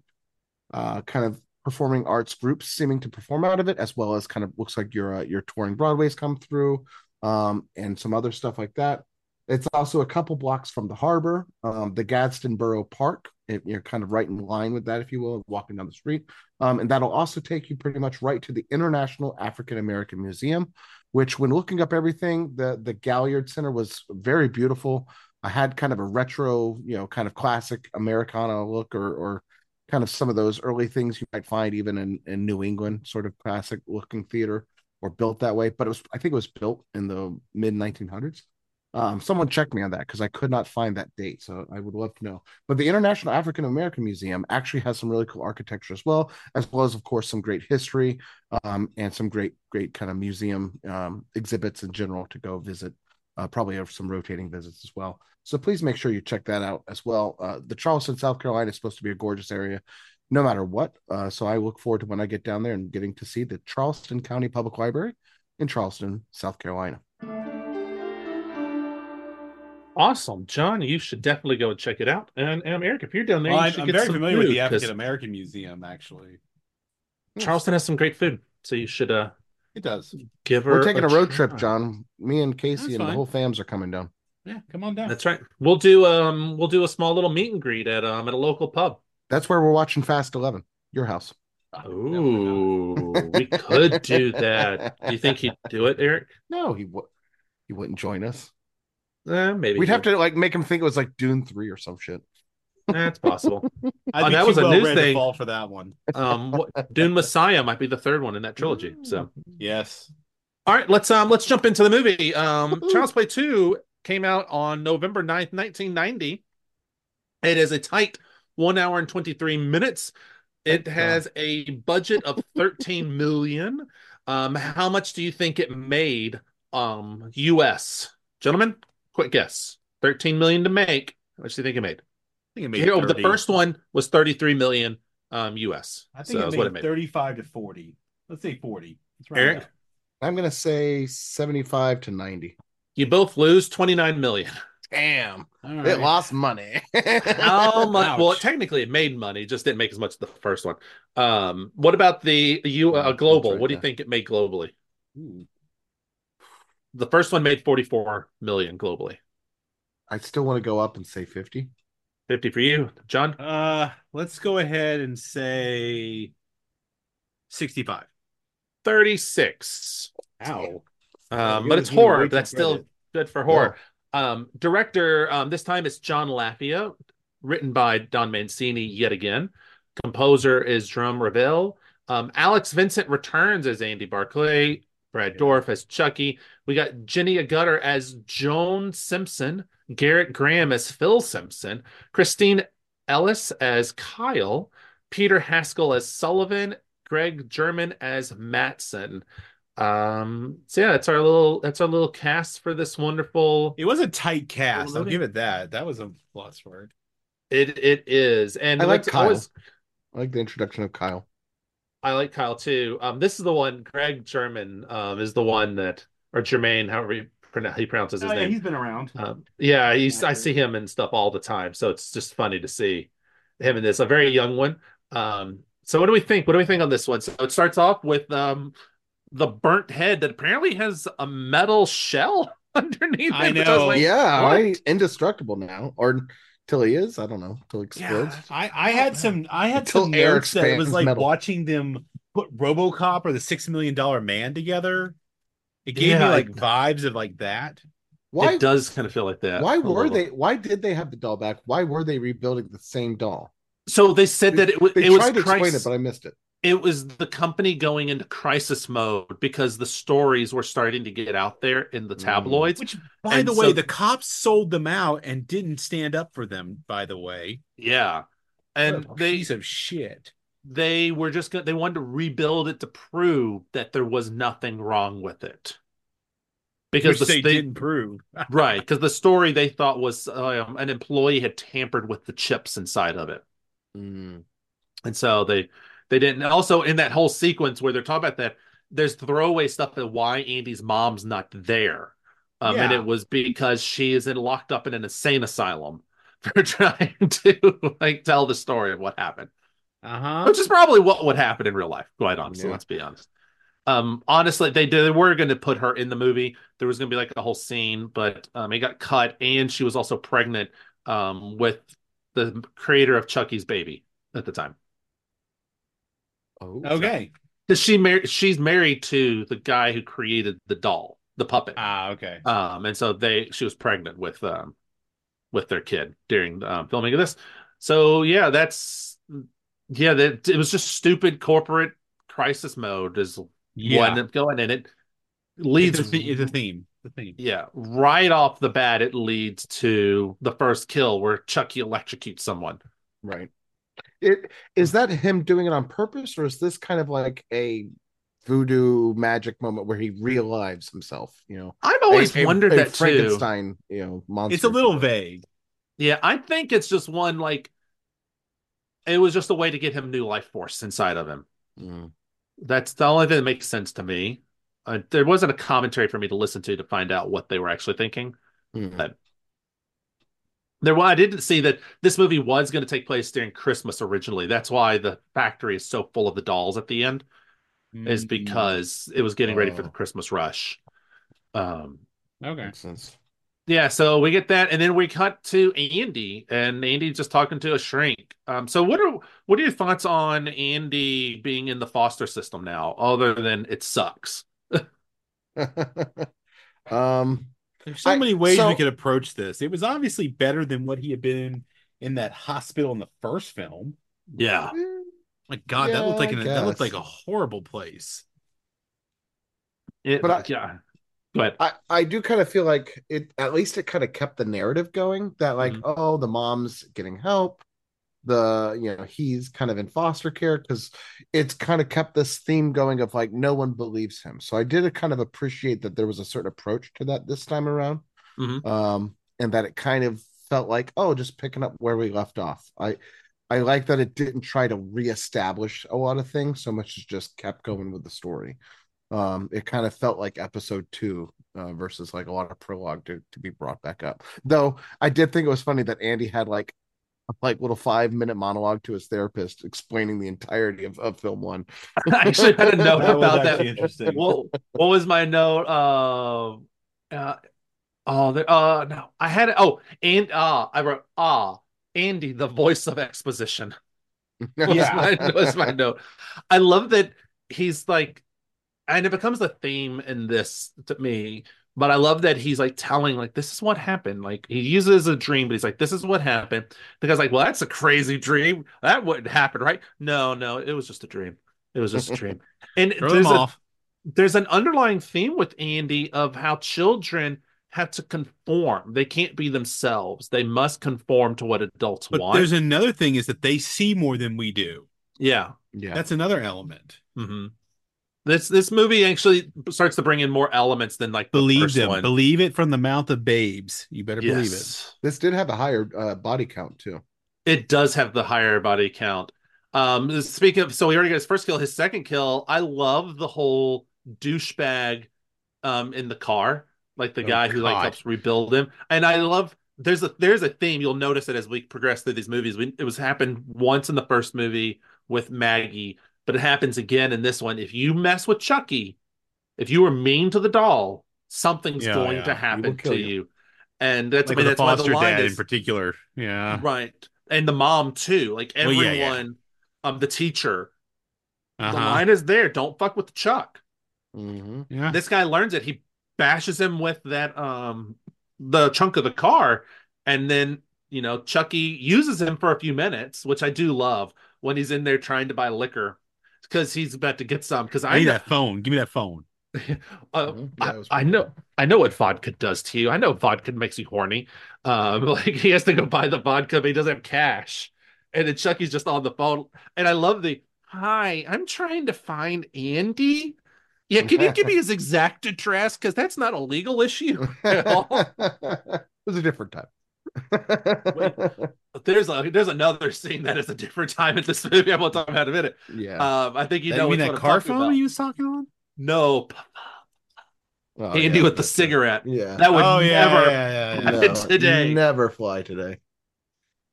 uh, kind of performing arts groups seeming to perform out of it, as well as kind of looks like your uh, your touring Broadways come through um, and some other stuff like that. It's also a couple blocks from the harbor, um, the Gadsdenboro Park. It, you're kind of right in line with that, if you will, walking down the street. Um, and that'll also take you pretty much right to the International African American Museum, which, when looking up everything, the the Galliard Center was very beautiful. I had kind of a retro, you know, kind of classic Americana look, or or kind of some of those early things you might find even in in New England, sort of classic looking theater, or built that way. But it was, I think, it was built in the mid 1900s. Um, someone checked me on that because I could not find that date, so I would love to know. But the International African American Museum actually has some really cool architecture as well, as well as, of course, some great history um, and some great, great kind of museum um, exhibits in general to go visit. Uh, probably have some rotating visits as well. So please make sure you check that out as well. Uh, the Charleston, South Carolina is supposed to be a gorgeous area, no matter what. Uh, so I look forward to when I get down there and getting to see the Charleston County Public Library in Charleston, South Carolina. Awesome, John. You should definitely go and check it out. And, and Eric, if you're down there, Well, you I'm, should I'm get very some familiar with the African American Museum. Actually, Charleston has some great food, so you should uh it does. give her. We're taking a, road try. trip, John. Me and Casey That's and the whole fams are coming down. Yeah, come on down. That's right. We'll do um we'll do a small little meet and greet at um at a local pub. That's where we're watching Fast Eleven. Your house. Ooh, we could do that. Do you think he'd do it, Eric? (laughs) No, he would. He wouldn't join us. Eh, maybe We'd have to like make him think it was like Dune Three or some shit. That's possible. I'd Oh, be that was a well news thing. fall for that one. (laughs) Um, what, Dune Messiah might be the third one in that trilogy. So, Yes. all right, let's um let's jump into the movie. Um, Woohoo. Child's Play Two came out on November 9th, nineteen ninety. It is a tight one hour and twenty three minutes. It has a budget of thirteen million. Um, how much do you think it made? Um, U.S. Gentlemen, quick guess. Thirteen million to make. How much do you think it made? I think it made Here, the first one was 33 million um US. I think so it that's made, what it made. 35 to 40. Let's say 40. Let's Eric? it. I'm gonna say seventy-five to ninety. You both lose 29 million. Damn, All it lost money. (laughs) How much? Well, technically it made money, just didn't make as much as the first one. Um, what about the you uh, Oh, global? right, what do you yeah. think it made globally? Ooh. The first one made 44 million globally. I still want to go up and say fifty. 50 for you, John. Uh, let's go ahead and say 65. 36. Ow. Um, you're but it's giving horror. too That's still credit. good for horror. Um, director, um, this time it's John Lafia, written by Don Mancini yet again. Composer is Jerome Ravel. Um, Alex Vincent returns as Andy Barclay. Brad Yeah. Dourif as Chucky. We got Jenny Agutter as Joan Simpson. Gerrit Graham as Phil Simpson. Christine Elise as Kyle. Peter Haskell as Sullivan. Greg Germann as Matson. Um, so yeah, that's our little that's our little cast for this wonderful It was a tight cast. I'll give it that. That was a plus word. it. it it is. And I like Kyle. always I like the introduction of Kyle. I like Kyle too. Um, this is the one. Greg Germann um is the one that or Jermaine, however he, pronoun- he pronounces his Oh, yeah, name. he's been around. Um, yeah, he's I see him and stuff all the time, so it's just funny to see him in this. A very young one. Um, so what do we think? What do we think on this one? So it starts off with um the burnt head that apparently has a metal shell (laughs) underneath I it. which know. was like, yeah, right? indestructible now, or till he is. I don't know. Till he explodes. Yeah. I, I had oh, some I had Until some air notes that it was like metal. watching them put RoboCop or the Six Million Dollar Man together. It gave me like it- vibes of like that. Why? it does kind of feel like that. why were they? Why did they have the doll back? Why were they rebuilding the same doll? So they said that it, was They it was tried to explain it, but I missed it. It was the company going into crisis mode because the stories were starting to get out there in the Mm. tabloids. Which, by And the way, so- the cops sold them out and didn't stand up for them. By the way, Yeah, What and a they piece of shit. they were just gonna they wanted to rebuild it to prove that there was nothing wrong with it because Which the, they, they didn't prove. (laughs) right because the story they thought was um, an employee had tampered with the chips inside of it Mm. and so they they didn't also in that whole sequence where they're talking about that there's throwaway stuff of why andy's mom's not there. Um, and it was because she is in, locked up in an insane asylum (laughs) for trying to like tell the story of what happened. Uh huh. which is probably what would happen in real life quite honestly Yeah. let's be honest. Um honestly they they were going to put her in the movie. There was going to be like a whole scene but um it got cut and she was also pregnant um with the creator of chucky's baby at the time Oh, Okay. because she mar- she's married to the guy who created the doll the puppet Ah, okay. um and so they she was pregnant with um with their kid during the um, filming of this so yeah that's yeah that it was just stupid corporate crisis mode is Yeah. one going and it leads it's, a the- it's a theme. The theme. yeah right off the bat it leads to the first kill where chucky electrocutes someone Right. It is that him doing it on purpose, or is this kind of like a voodoo magic moment where he realives himself. You know, I've always A- wondered a that too. Frankenstein. You know, monster. It's a little vague. Yeah, I think it's just one like it was just a way to get him new life force inside of him. Mm. That's the only thing that makes sense to me. Uh, there wasn't a commentary for me to listen to to find out what they were actually thinking. Mm. But- There, well, I didn't see that this movie was going to take place during Christmas originally. That's why the factory is so full of the dolls at the end, is Mm, because it was getting ready for Oh. the Christmas rush. Um, okay. Makes sense. yeah, so we get that, and then we cut to Andy, and Andy just talking to a shrink. Um, so what are what are your thoughts on Andy being in the foster system now, other than it sucks? (laughs) um, There's so I- many ways so- we could approach this. It was obviously better than what he had been in that hospital in the first film. Yeah, My God, that looked like an, that looked like a horrible place. It- But I- yeah. Go ahead. I, I do kind of feel like it at least it kind of kept the narrative going that like Mhm. oh the mom's getting help the you know he's kind of in foster care because it's kind of kept this theme going of like no one believes him. So i did kind of appreciate that there was a certain approach to that this time around Mhm. um and that it kind of felt like oh just picking up where we left off. I i like that it didn't try to reestablish a lot of things so much as just kept going with the story. Um it kind of felt like episode two uh, versus like a lot of prologue to, to be brought back up. Though i did think it was funny that andy had like like little five minute monologue to his therapist explaining the entirety of, of film one (laughs) I actually had a note (laughs) That about that. interesting. What, what was my note? Uh, uh, oh, there, uh, no, I had it. Oh, and uh, I wrote ah, Andy, the voice of exposition. (laughs) was Yeah. my, was my note. I love that he's like, and it becomes a theme in this to me. But I love that he's like telling like this is what happened. Like he uses a dream, but he's like this is what happened. Because like, well, that's a crazy dream. That wouldn't happen, right? No, no, it was just a dream. It was just a dream. (laughs) And there's a, off. there's an underlying theme with Andy of how children have to conform. They can't be themselves. They must conform to what adults But want. there's another thing is that they see more than we do. yeah. yeah That's another element. hmm This this movie actually starts to bring in more elements than like the Believe first them. one. Believe it from the mouth of babes. You better believe it. This did have a higher uh, body count too It does have the higher body count. Um, speaking of, so he already got his first kill. His second kill, I love the whole douchebag, um, in the car, like the Oh, guy who like helps rebuild him. And I love there's a there's a theme you'll notice it as we progress through these movies. We, it was happened once in the first movie with Maggie, but it happens again in this one. If you mess with Chucky, if you were mean to the doll, something's Yeah, going yeah. to happen to you. you. And that's Like I mean the that's why the line dad is in particular. Yeah. right and the mom too like Well, everyone yeah, yeah. um the teacher the Uh-huh. line is there don't fuck with chuck Mhm. Yeah. this guy learns it he bashes him with that um the chunk of the car and then you know chucky uses him for a few minutes which i do love when he's in there trying to buy liquor because he's about to get some because I i need know, that phone. Give me that phone. (laughs) uh. Yeah, I, I know. I know what vodka does to you. I know vodka makes you horny. Um, (laughs) like he has to go buy the vodka, but he doesn't have cash. And then Chucky's just on the phone. And I love the hi, I'm trying to find Andy. Yeah, can you give me his (laughs) exact address? Because that's not a legal issue. at all. it was a different time But (laughs) there's a there's another scene that is a different time in this movie. (laughs) I won't talk about in a minute. yeah Um, I think you That- know you mean that I'm car phone about. he was talking on? No, Oh, Andy yeah, with the that's- cigarette. yeah That would oh yeah, never yeah, yeah, yeah. happen today. never fly today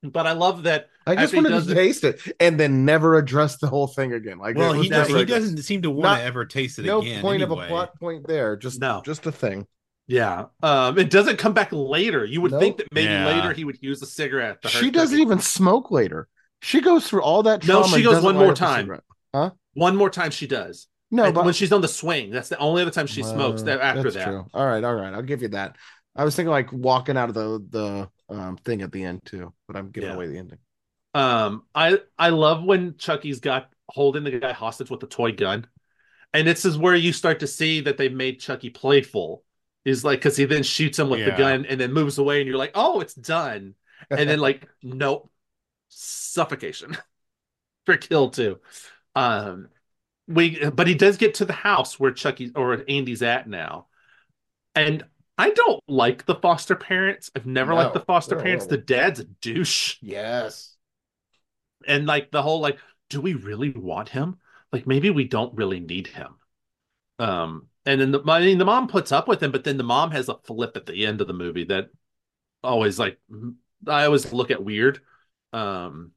But I love that I just After wanted to it- taste it and then never address the whole thing again. Like, Well, he does, he doesn't seem to want Not- to ever taste it No again. No point of a plot point there. Just No. just a thing. Yeah. Um, it doesn't come back later. You would Nope. think that maybe Yeah. later he would use a cigarette. To She doesn't Chucky. even smoke later. She goes through all that No, she goes one more time. cigarette. One more time she does. No, And but when she's on the swing, that's the only other time she smokes. Uh, That after that's that. true. All right, all right. I'll give you that. I was thinking like walking out of the the um thing at the end too, but I'm giving Yeah. away the ending. Um, I I love when Chucky's got holding the guy hostage with the toy gun, and this is where you start to see that they've made Chucky playful. Is like because he then shoots him with the gun and then moves away, and you're like, oh, it's done. And then like, (laughs) nope, suffocation (laughs) for kill too. Um, we but he does get to the house where Chucky or Andy's at now. And I don't like the foster parents. I've never No, liked the foster parents. The dad's a douche. Yes. And like the whole like, do we really want him? Like maybe we don't really need him. Um, and then the I mean the mom puts up with him, but then the mom has a flip at the end of the movie that always like I always look at weird. Um,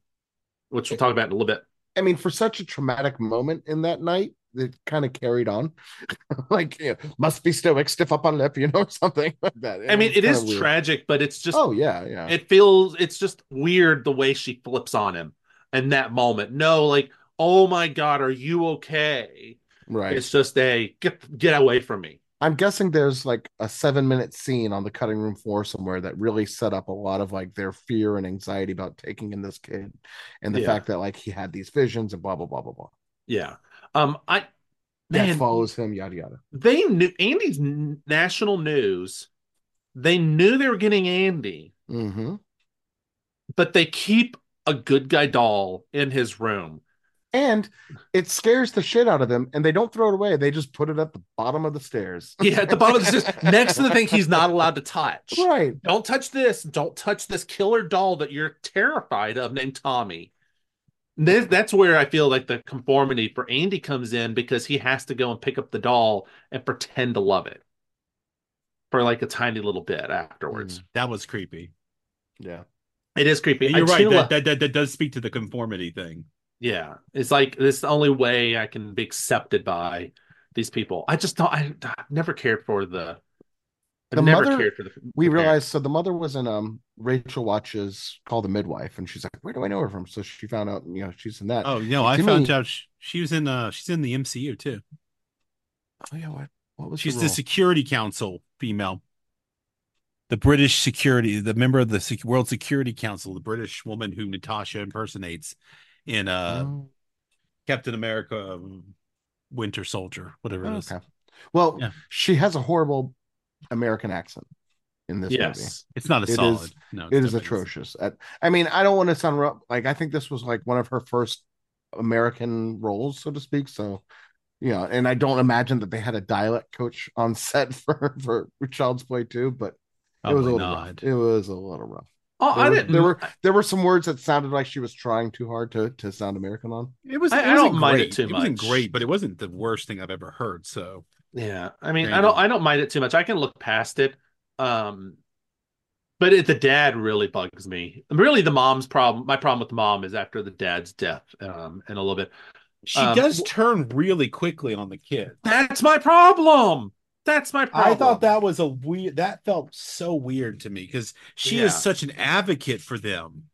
which we'll talk about in a little bit. I mean, for such a traumatic moment in that night, it kind of carried on. (laughs) like, you know, must be stoic, stiff up on lip, you know, or (laughs) something like that. I mean, it is weird. tragic, but it's just Oh yeah, yeah. it feels it's just weird the way she flips on him in that moment. No, like, oh my god, are you okay? Right. It's just a get get away from me. I'm guessing there's like a seven minute scene on the cutting room floor somewhere that really set up a lot of like their fear and anxiety about taking in this kid and the Yeah. fact that like he had these visions and blah blah blah blah blah. Yeah. Um, I That man, follows him, yada yada. they knew Andy's national news. They knew they were getting Andy, hmm but they keep a good guy doll in his room. And it scares the shit out of them, and they don't throw it away. They just put it at the bottom of the stairs. (laughs) Yeah, at the bottom of the stairs, (laughs) next to the thing he's not allowed to touch. right. Don't touch this. Don't touch this killer doll that you're terrified of named Tommy. This, that's where I feel like the conformity for Andy comes in because he has to go and pick up the doll and pretend to love it for like a tiny little bit afterwards. Mm, that was creepy. Yeah. It is creepy. And you're I right. That, that, that that does speak to the conformity thing. Yeah, it's like this is the only way I can be accepted by these people. I just don't. I, I've never cared for the. I've The never mother- cared for the. We the parents. realized so the mother was in um Rachel Watches Call the Midwife, and she's like, Where do I know her from? So she found out, you know, she's in that. Oh no, I To found me- out she, she was in uh she's in the MCU too. Oh, yeah, what what was She's the the? Security Council female. The British security, the member of the Sec- World Security Council, the British woman who Natasha impersonates in uh Oh, Captain America um, Winter Soldier, whatever it is. okay. Well, Yeah. she has a horrible American accent in this movie. It's not a It is- solid. no, It is atrocious. At- I mean, I don't want to sound rough. Like, I think this was like one of her first American roles, so to speak. So, you know, and I don't imagine that they had a dialect coach on (laughs) set for for Child's Play too, but it was a little not. rough. It was a little rough. Oh, There I didn't. there were there were some words that sounded like she was trying too hard to to sound American on. It was. I- it I wasn't don't mind it great. too It wasn't great, but it wasn't the worst thing I've ever heard. So Yeah, I mean, There I don't. I don't mind it too much. I can look past it. Um, but it, the dad really bugs me. Really, the mom's problem. My problem with the mom is after the dad's death. Um, in a little bit. she Um, does turn really quickly on the kid. That's my problem. That's my problem. I thought that was a weird. That felt so weird to me because she Yeah. is such an advocate for them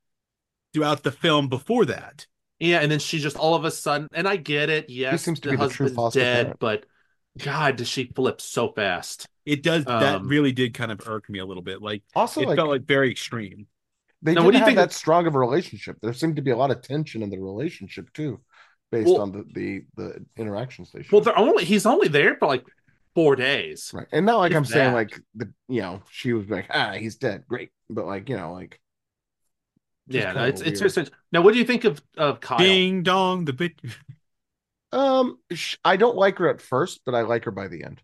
throughout the film. Before that, Yeah, and then she just all of a sudden, and I get it. Yes, seems to the be the true husband's foster dead, parent. but God, does she flip so fast? it does. that Um, really did kind of irk me a little bit. Like Also, it like, felt like very extreme. they Now, didn't what do you have think that of- strong of a relationship. There seemed to be a lot of tension in the relationship too, based Well- on the the the interaction station. Well, they're only he's only there for like four days. right, and not like If I'm saying like the you know she was like ah he's dead, great, but like you know like Yeah, no, kinda it's it's weird. just now. What do you think of of Kyle? Ding dong, the bit. (laughs) um sh- I don't like her at first, but I like her by the end.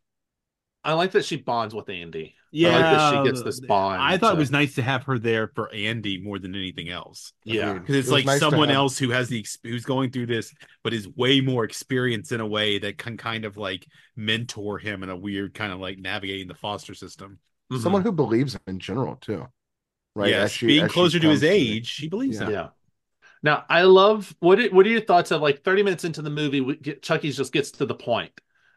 I like that she bonds with Andy. Yeah, like that she gets this bond, I thought so- it was nice to have her there for Andy more than anything else. Yeah. Agreed. because it's It like nice someone have- else who has the who's going through this but is way more experienced in a way that can kind of like mentor him in a weird kind of like navigating the foster system Mhm. Someone who believes in general too, right? yes she- being as she closer to his comes age she believes Yeah. Yeah. Now I love what. Are, what are your thoughts of like thirty minutes into the movie? We get, Chucky's just gets to the point,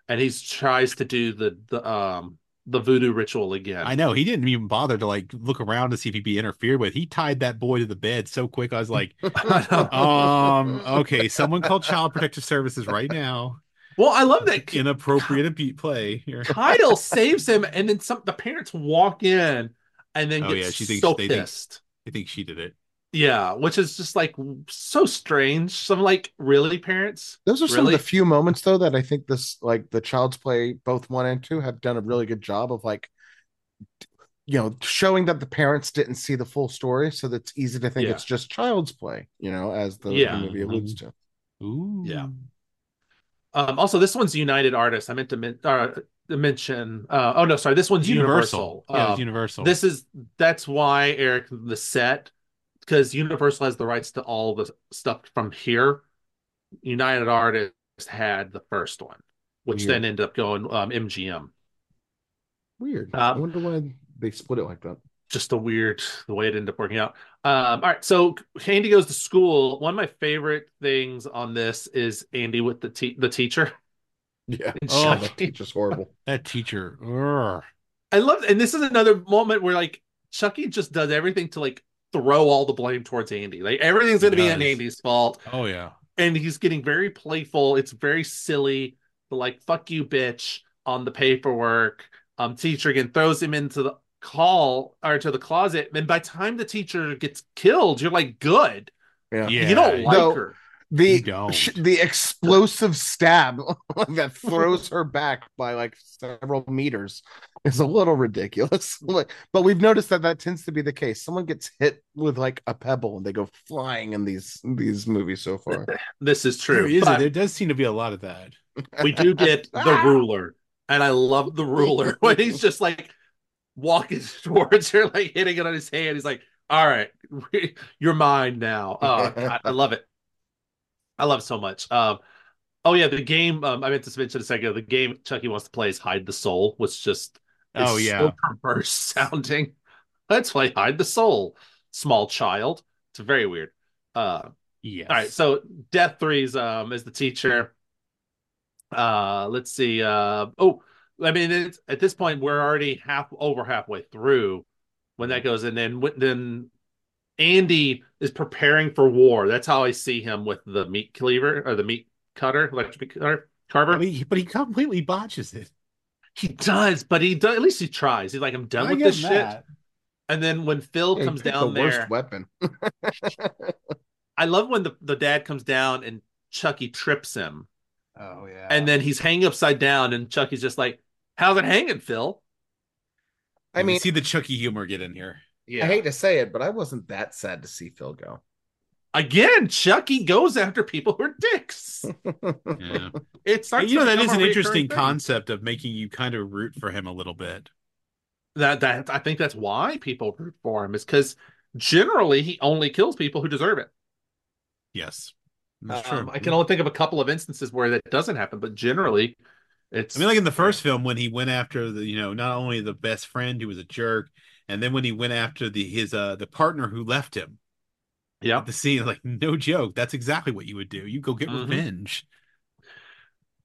and he tries to do the the um the voodoo ritual again. i know he didn't even bother to like look around to see if he'd be interfered with he tied that boy to the bed so quick i was like (laughs) um okay someone call child protective services right now Well, I love that inappropriate beat play here Kyle saves him, and then some. The parents walk in, and then Oh, get yeah, she thinks- so they think- pissed. i think she did it Yeah, which is just like so strange. Some like really parents. Those are some of the few moments though that I think this like the Child's Play both one and two have done a really good job of like you know showing that the parents didn't see the full story so that's easy to think Yeah. it's just Child's Play, you know, as the, the Yeah. movie alludes to. Ooh. Yeah. Um, also, this one's United Artists. I meant to, men- uh, mention. Uh, oh no, sorry. This one's Universal. Universal. Yeah, it was Um, Universal. This is that's why Eric the set because Universal has the rights to all the stuff from here. United Artists had the first one, which Weird. then ended up going um, MGM. Weird. Um, I wonder why they split it like that. Just a weird the way it ended up working out. Um, all right, so Andy goes to school. One of my favorite things on this is Andy with the te- the teacher. (laughs) Yeah. And Oh, that teacher's horrible. (laughs) that teacher. Urgh. I love, and this is another moment where like Chucky just does everything to like throw all the blame towards Andy. Like everything's going to be on. Andy's fault. Oh yeah. and he's getting very playful. It's very silly. The like "fuck you, bitch" on the paperwork. Um, teacher again throws him into the call or to the closet, and by the time the teacher gets killed, you're like, good. Yeah. Yeah. you don't like No. her. The sh- the explosive stab (laughs) that throws her back by like several meters is a little ridiculous. (laughs) Like, but we've noticed that that tends to be the case. Someone gets hit with like a pebble and they go flying in these these movies so far. (laughs) This is true. is. but There does seem to be a lot of that. we do get the ruler, and I love the ruler when he's just like walking towards her, like hitting it on his hand. He's like, "All right, you're mine now." Oh, God, I love it. I love so much. Um, oh yeah, the game. Um, I meant to mention a second ago. The game Chucky wants to play is Hide the Soul, which just Oh, yeah. so (laughs) perverse sounding. Let's play Hide the Soul, small child. It's very weird. Uh, Yes. all right, so Death Threes um is the teacher. Uh let's see. Uh oh, I mean it's at this point we're already half over halfway through when that goes and then when- then Andy is preparing for war. That's how I see him with the meat cleaver or the meat cutter, electric cutter, carver. but he, but he completely botches it. he does, but he does at least he tries. He's like, I'm done I with get this shit. And then when Phil Yeah, comes down the there, worst weapon. (laughs) I love when the, the dad comes down and Chucky trips him. Oh yeah. and then he's hanging upside down, and Chucky's just like, "How's it hanging, Phil?" I You mean, see the Chucky humor get in here. Yeah. I hate to say it, but I wasn't that sad to see Phil go. Again, Chucky goes after people who are dicks. (laughs) Yeah. It starts. you know to that become is a an interesting thing. concept of making you kind of root for him a little bit. That that I think that's why people root for him is because generally he only kills people who deserve it. Yes. That's Um, true. I can only think of a couple of instances where that doesn't happen, but generally, it's. I mean, like in the first film when he went after the, you know, not only the best friend who was a jerk, and then when he went after the his uh the partner who left him. yeah, The scene, like, no joke. That's exactly what you would do. You go get Mhm. revenge.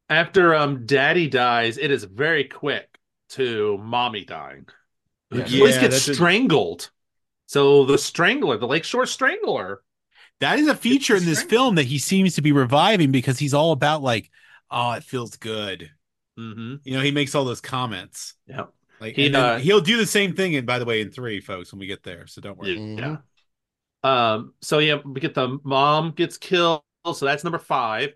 after um Daddy dies, it is very quick to Mommy dying. Yeah. He always Yeah, gets that's a- strangled. So the strangler, the Lakeshore Strangler, That is a feature in this strange. film that he seems to be reviving because he's all about like, oh, it feels good. hmm You know, he makes all those comments. Yeah. Like He, and then uh, he'll do the same thing. And by the way, in three, folks, when we get there, so don't worry. Yeah. Um, so yeah, we get the mom gets killed, so that's number five.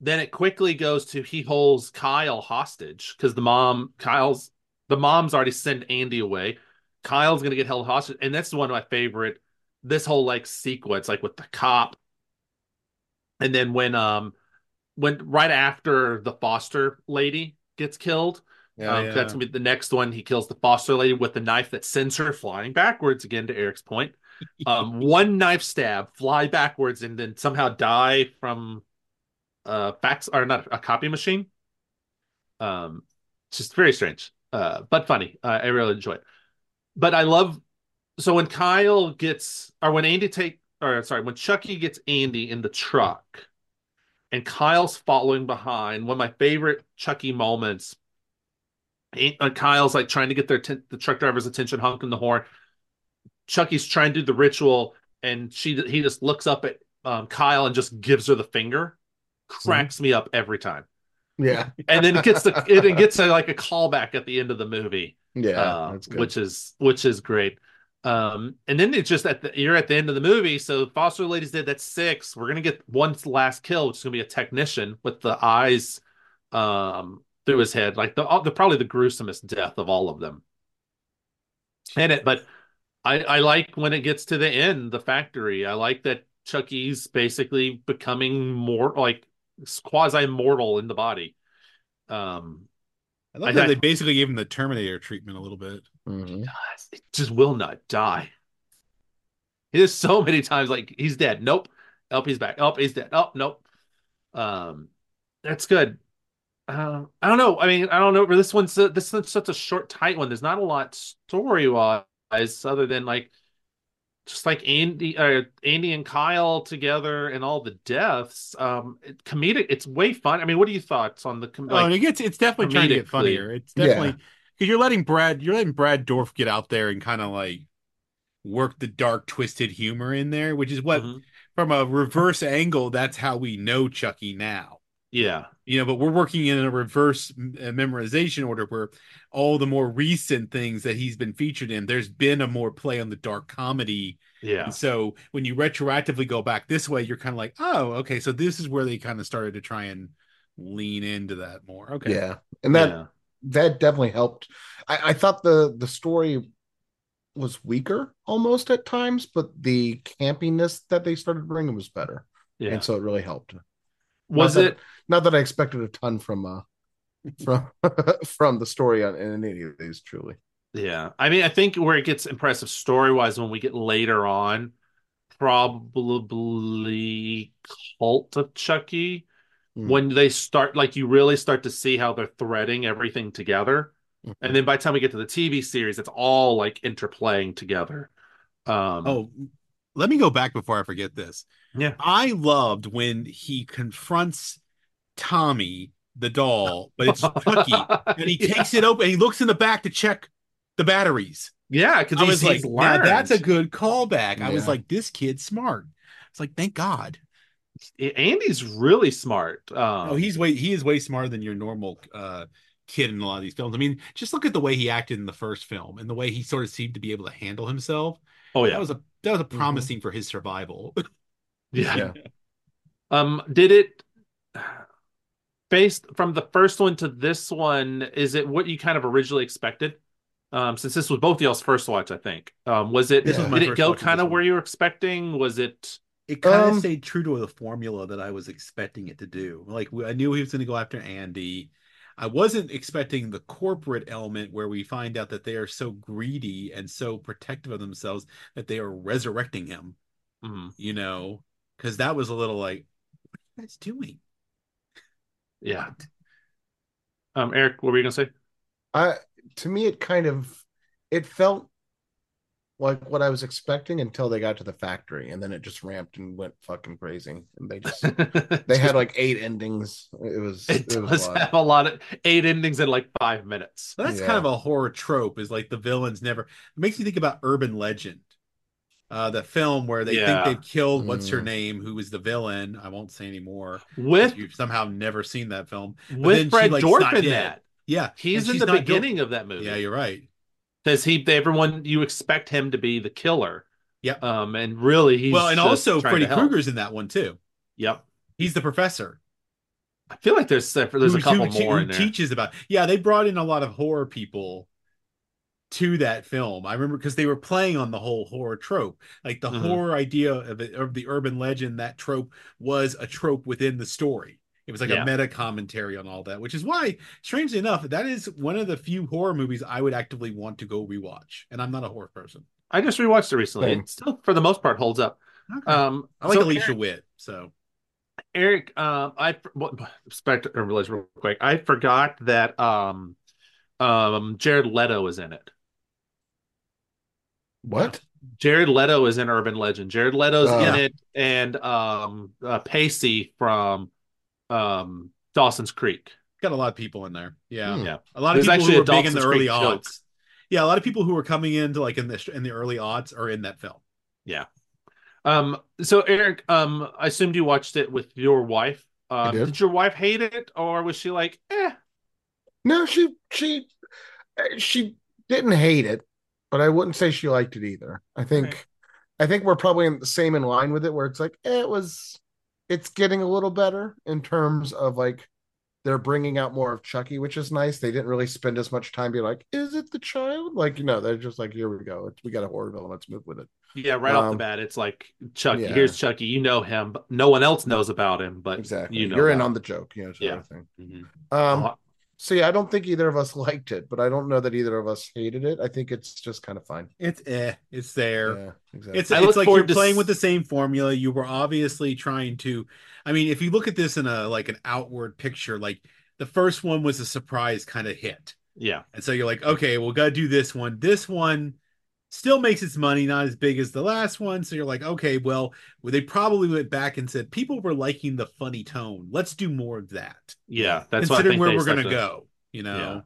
Then it quickly goes to he holds Kyle hostage because the mom, Kyle's the mom's already sent Andy away. Kyle's gonna get held hostage, and that's one of my favorite. This whole like sequence, like with the cop, and then when um when right after the foster lady gets killed, Yeah. um, yeah. That's gonna be the next one. He kills the foster lady with the knife that sends her flying backwards. Again, to Eric's point, um, (laughs) one knife stab, fly backwards, and then somehow die from uh fax or not a copy machine. Um, it's just very strange, uh, but funny. Uh, I really enjoy it. But I love so when Kyle gets or when Andy take or sorry when Chucky gets Andy in the truck. And Kyle's following behind. One of my favorite Chucky moments Kyle's like trying to get their atten- the truck driver's attention, honking the horn. Chucky's trying to do the ritual, and she he just looks up at um, Kyle and just gives her the finger. Cracks me up every time, Yeah. and then it gets the it, gets a, like a callback at the end of the movie, Yeah. uh, which is which is great. Um, and then it's just at the you're at the end of the movie. So foster ladies did that's six. We're gonna get one last kill, which is gonna be a technician with the eyes um through his head, like the, the probably the gruesomest death of all of them. And it, but I I like when it gets to the end, the factory. I like that Chucky's basically becoming more like quasi mortal in the body. Um, I love I- that I- they basically gave him the Terminator treatment a little bit. Mhm. it just will not die. There's so many times like he's dead. Nope. Up, he's back. Up, he's dead. Up, nope. Um, that's good. Uh, I don't know. I mean, I don't know. But this one's uh, this is such a short, tight one. There's not a lot story wise, other than like just like Andy, uh, Andy and Kyle together, and all the deaths. Um, it, comedic. It's way fun. I mean, what are your thoughts on the com- oh, like? it gets it's definitely trying to get funnier. It's definitely because you're letting Brad you're letting Brad Dourif get out there and kind of like work the dark, twisted humor in there, which is what Mhm. from a reverse angle. That's how we know Chucky now. Yeah. You know, but we're working in a reverse uh, memorization order where all the more recent things that he's been featured in, there's been a more play on the dark comedy. Yeah. And so when you retroactively go back this way, you're kind of like, oh, okay, so this is where they kind of started to try and lean into that more. Okay. Yeah, and that yeah. that definitely helped. I, I thought the the story was weaker almost at times, but the campiness that they started bringing was better, Yeah. and so it really helped. Was Not that- it? Not that I expected a ton from uh from (laughs) from the story on in any of these. Truly, Yeah. I mean, I think where it gets impressive story wise when we get later on, probably Cult of Chucky, Hmm. when they start, like, you really start to see how they're threading everything together. Mhm. And then by the time we get to the TV series, it's all like interplaying together. Um, Oh, let me go back before I forget this. yeah. I loved when he confronts Tommy, the doll, but it's Chucky, (laughs) and he takes it open and he looks in the back to check the batteries. Yeah, because I was like, that's a good callback. I was like, this kid's smart. It's like, thank God. Andy's really smart. Um, Oh, he's way he is way smarter than your normal uh kid in a lot of these films. I mean, just look at the way he acted in the first film and the way he sort of seemed to be able to handle himself. oh yeah, That was a that was a Mhm. promising for his survival. (laughs) yeah. Yeah. Um, did it based from the first one to this one? Is it what you kind of originally expected? Um, since this was both y'all's first watch, I think. Um, was it? This was did it go kind of where you were expecting? Was it? It kind of Um, stayed true to the formula that I was expecting it to do. Like I knew he was going to go after Andy. I wasn't expecting the corporate element where we find out that they are so greedy and so protective of themselves that they are resurrecting him. Mhm. You know, because that was a little like, what are you guys doing? Yeah. Um, Eric, what were you gonna say? I to me it kind of it felt like what I was expecting until they got to the factory, and then it just ramped and went fucking crazy. And they just (laughs) they had like eight endings. It was It it, was a lot. have a lot of eight endings in like five minutes. So that's Yeah. kind of a horror trope. Is like the villains never. It makes you think about Urban Legend, uh, the film where they Yeah. think they've killed what's her name, who was the villain. I won't say anymore. With You've somehow never seen that film. then with she, Fred like, Dourif in dead. that. Yeah, He's in the not guilty. beginning of that movie. Yeah, you're right. Because he everyone you expect him to be the killer. Yep. Um, and really he's well, and also Freddy. Krueger's in that one too. Yep. He's the professor. I feel like there's there's a couple who, more who in there. teaches about. Yeah, they brought in a lot of horror people to that film. I remember because they were playing on the whole horror trope, like the Mhm. horror idea of it, of the urban legend. That trope was a trope within the story. It was like Yeah. a meta commentary on all that, which is why, strangely enough, that is one of the few horror movies I would actively want to go rewatch. And I'm not a horror person. I just rewatched it recently. Same. It still, for the most part, holds up. Okay. Um, I like so Alicia Eric, Witt, so Eric um, I what, respect or realize real quick. I forgot that um, um, Jared Leto is in it. What? Jared Leto is in Urban Legend. Jared Leto's Oh. in it, and um, uh, Pacey from um, Dawson's Creek. got a lot of people in there. Yeah, Hmm. Yeah. a lot There's of people actually who were big in the Dawson's early Creek joke. odds. Yeah, a lot of people who were coming into like in the in the early odds are in that film. Yeah. Um, so Eric, um, I assumed you watched it with your wife. Um, did. did your wife hate it, or was she like, eh? No, she she she didn't hate it, but I wouldn't say she liked it either. I think Right. I think we're probably in the same in line with it, where it's like eh, it was it's getting a little better in terms of like they're bringing out more of Chucky, which is nice. They didn't really spend as much time being like, "Is it the child?" Like, you know, they're just like, "Here we go. We got a horror villain. Let's move with it." Yeah, right off the Um, bat, it's like Chucky. yeah. Here's Chucky. You know him, but no one else knows about him. But Exactly. you know, You're in on the joke, you know, sort Yeah. of thing. Mhm. Um, So yeah, I don't think either of us (laughs) liked it, but I don't know that either of us hated it. I think it's just kind of fine. It's eh, it's there. Yeah, exactly. It's it's like you're to playing s- with the same formula. You were obviously trying to. I mean, if you look at this in a like an outward picture, like the first one was a surprise kind of hit, yeah, and so you're like, okay, we'll gotta do this one. This one still makes its money, not as big as the last one. So you're like, okay, well, they probably went back and said people were liking the funny tone. Let's do more of that. yeah. That's considering think where we're gonna to- go. You know. Yeah.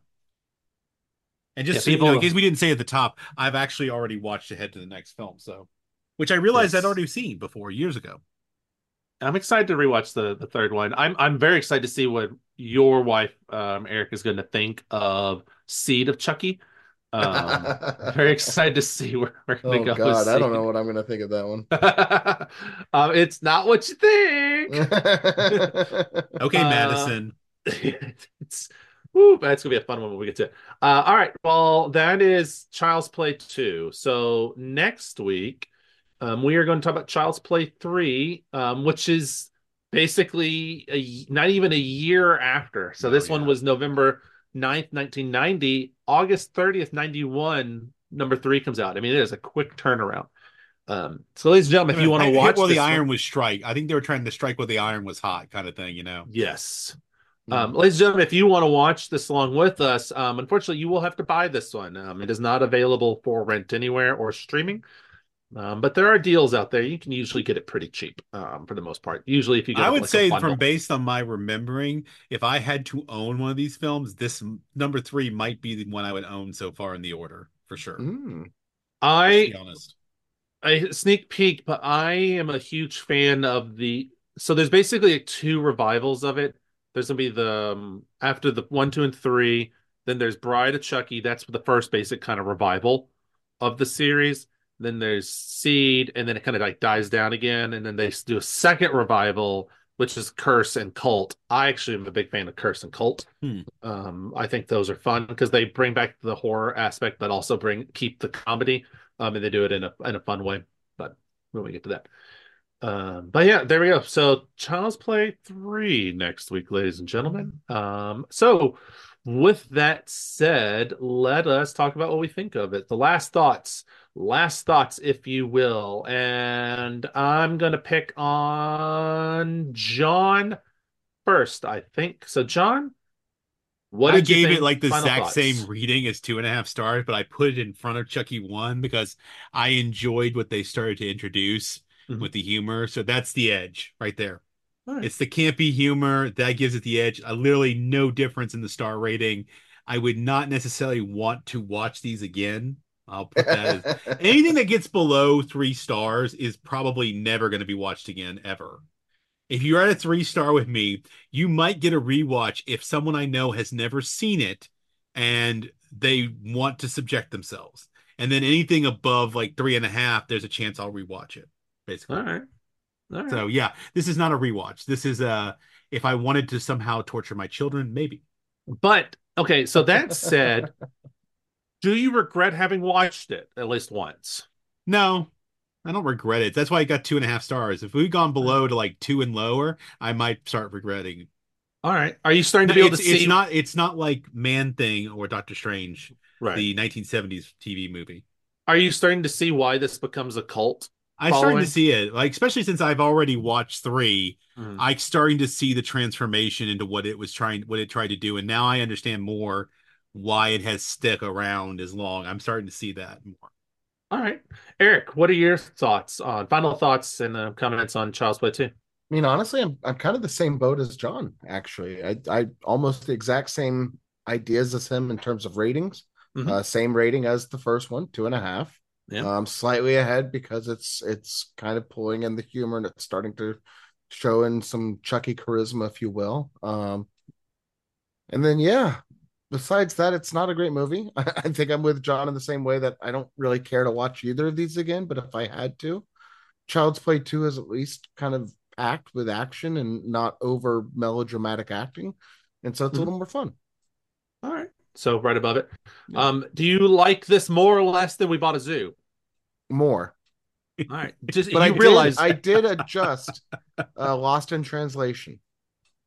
And just Yeah, so you know, people- in case we didn't say at the top, I've actually already watched ahead to the next film, so which I realized Yes. I'd already seen before years ago. I'm excited to rewatch the the third one. I'm I'm very excited to see what your wife, um, Eric, is going to think of Seed of Chucky. Um, (laughs) very excited to see where we're going oh to go. God, I don't know what I'm gonna think of that one. (laughs) um, it's not what you think. one. (laughs) Okay, Uh, Madison. it's woo, that's gonna be a fun one when we get to it. Uh, all right, well, that is Child's Play 2. So next week, um, we are going to talk about Child's Play 3, um, which is basically a, not even a year after. So Oh, this one was November 9th, 1990. August 30th, 91, number three comes out. I mean, it is a quick turnaround. Um, so, ladies and gentlemen, if you want to watch while the this one- iron was strike, I think they were trying to strike while the iron was hot, kind of thing. You know. yes. Hmm. Um, ladies and gentlemen, if you want to watch this along with us, um, unfortunately, you will have to buy this one. Um, it is not available for rent anywhere or streaming, um, but there are deals out there. You can usually get it pretty cheap um, for the most part. Usually, if you I would like say from based on my remembering, if I had to own one of these films, this number three might be the one I would own so far in the order for sure. Mm. I be honest. a sneak peek, but I am a huge fan of the. So there's basically like two revivals of it. There's gonna be the um, after the one, two, and three. Then there's Bride of Chucky. That's the first basic kind of revival of the series. Then there's Seed, and then it kind of like dies down again. And then they do a second revival, which is Curse and Cult. I actually am a big fan of Curse and Cult. Hmm. Um, I think those are fun because they bring back the horror aspect, but also bring keep the comedy. Um, and they do it in a in a fun way. But when we get to that, um, but yeah, there we go. So Child's Play three next week, ladies and gentlemen. Um, so with that said, let us talk about what we think of it. The last thoughts, last thoughts, if you will. And I'm gonna pick on John first. I think so. John, what I gave it like the Final exact thoughts. same reading as two and a half stars, but I put it in front of Chucky one because I enjoyed what they started to introduce Mhm. with the humor. So that's the edge right there. Right. It's the campy humor that gives it the edge. Uh, literally no difference in the star rating. I would not necessarily want to watch these again. I'll put that as (laughs) anything that gets below three stars is probably never going to be watched again ever. If you're at a three star with me, you might get a rewatch if someone I know has never seen it and they want to subject themselves. And then anything above like three and a half, there's a chance I'll rewatch it. Basically. All right. Right. So yeah, this is not a rewatch. This is uh if I wanted to somehow torture my children, maybe. But okay, so that (laughs) said, do you regret having watched it at least once? No, I don't regret it. That's why I got two and a half stars. If we'd gone below to like two and lower, I might start regretting. All right. Are you starting to be able it's, to see? it's not it's not like Man Thing or Doctor Strange, right. the 1970s TV movie. Are you starting to see why this becomes a cult? I'm starting to see it, like especially since I've already watched three. Mhm. I'm starting to see the transformation into what it was trying, what it tried to do, and now I understand more why it has stuck around as long. I'm starting to see that more. All right, Eric. What are your thoughts on final thoughts and uh, comments on Child's Play Two? I mean, honestly, I'm I'm kind of the same boat as John. Actually, I I almost the exact same ideas as him in terms of ratings. Mhm. Uh, same rating as the first one, two and a half. Yeah. Um, slightly ahead because it's it's kind of pulling in the humor and it's starting to show in some Chucky charisma, if you will. Um, and then yeah, besides that, it's not a great movie. (laughs) I, I think I'm with John in the same way that I don't really care to watch either of these again. But if I had to, Child's Play 2 is at least kind of packed with action and not over melodramatic acting. and so it's Mhm. a little more fun. All right. So right above it. Um, do you like this more or less than we bought a zoo? More, All right. (laughs) Just but you I realize did, I did (laughs) adjust uh, Lost in Translation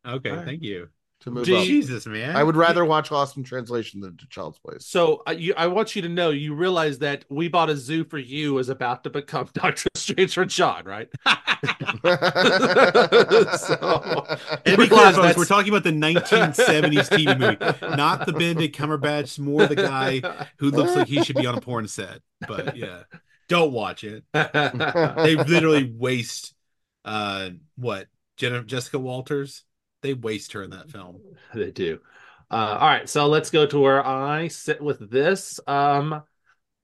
Okay, All right. thank you. to move Do up. you- Jesus, man. I would rather watch Lost in Translation than to Child's Place. so uh, you, I want you to know you realize that we bought a zoo for you is about to become (laughs) Doctor Strange for John, right? So- And be Realize clear, folks, we're talking about the 1970s TV movie, not the Benedict Cumberbatch, more the guy who looks like he should be on a porn set. But yeah, don't watch it. (laughs) They literally waste, uh, what Jenna, Jessica Walters? They waste her in that film. they do. Uh, all right, so let's go to where I sit with this. Um,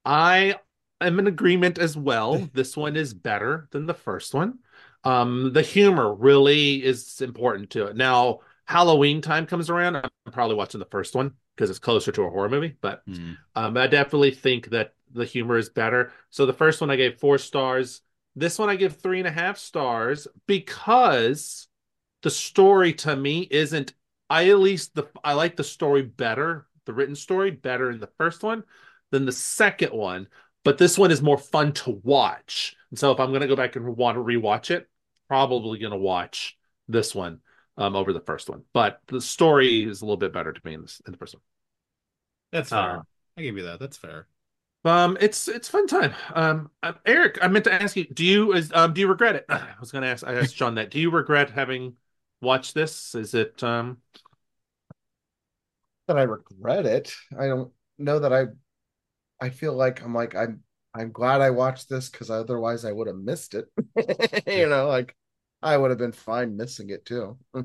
I am in agreement as well. (laughs) This one is better than the first one. Um, the humor really is important to it. Now, Halloween time comes around. I'm probably watching the first one because it's closer to a horror movie, but Hmm. um, I definitely think that the humor is better. So the first one I gave four stars. This one I give three and a half stars because the story to me isn't. I at least the I like the story better, the written story better in the first one than the second one. But this one is more fun to watch. And so if I'm gonna go back and want to rewatch it, probably gonna watch this one um, over the first one. But the story is a little bit better to me in, this, in the first one. That's fair. Uh, I give you that. That's fair. Um, it's it's fun time. Um, uh, Eric, I meant to ask you, do you is um do you regret it? (sighs) I was gonna ask I asked John that. Do you regret having watched this? Is it um that I regret it. I don't know that I I feel like I'm like I'm I'm glad I watched this because otherwise I would have missed it. (laughs) you know, like I would have been fine missing it too. (laughs)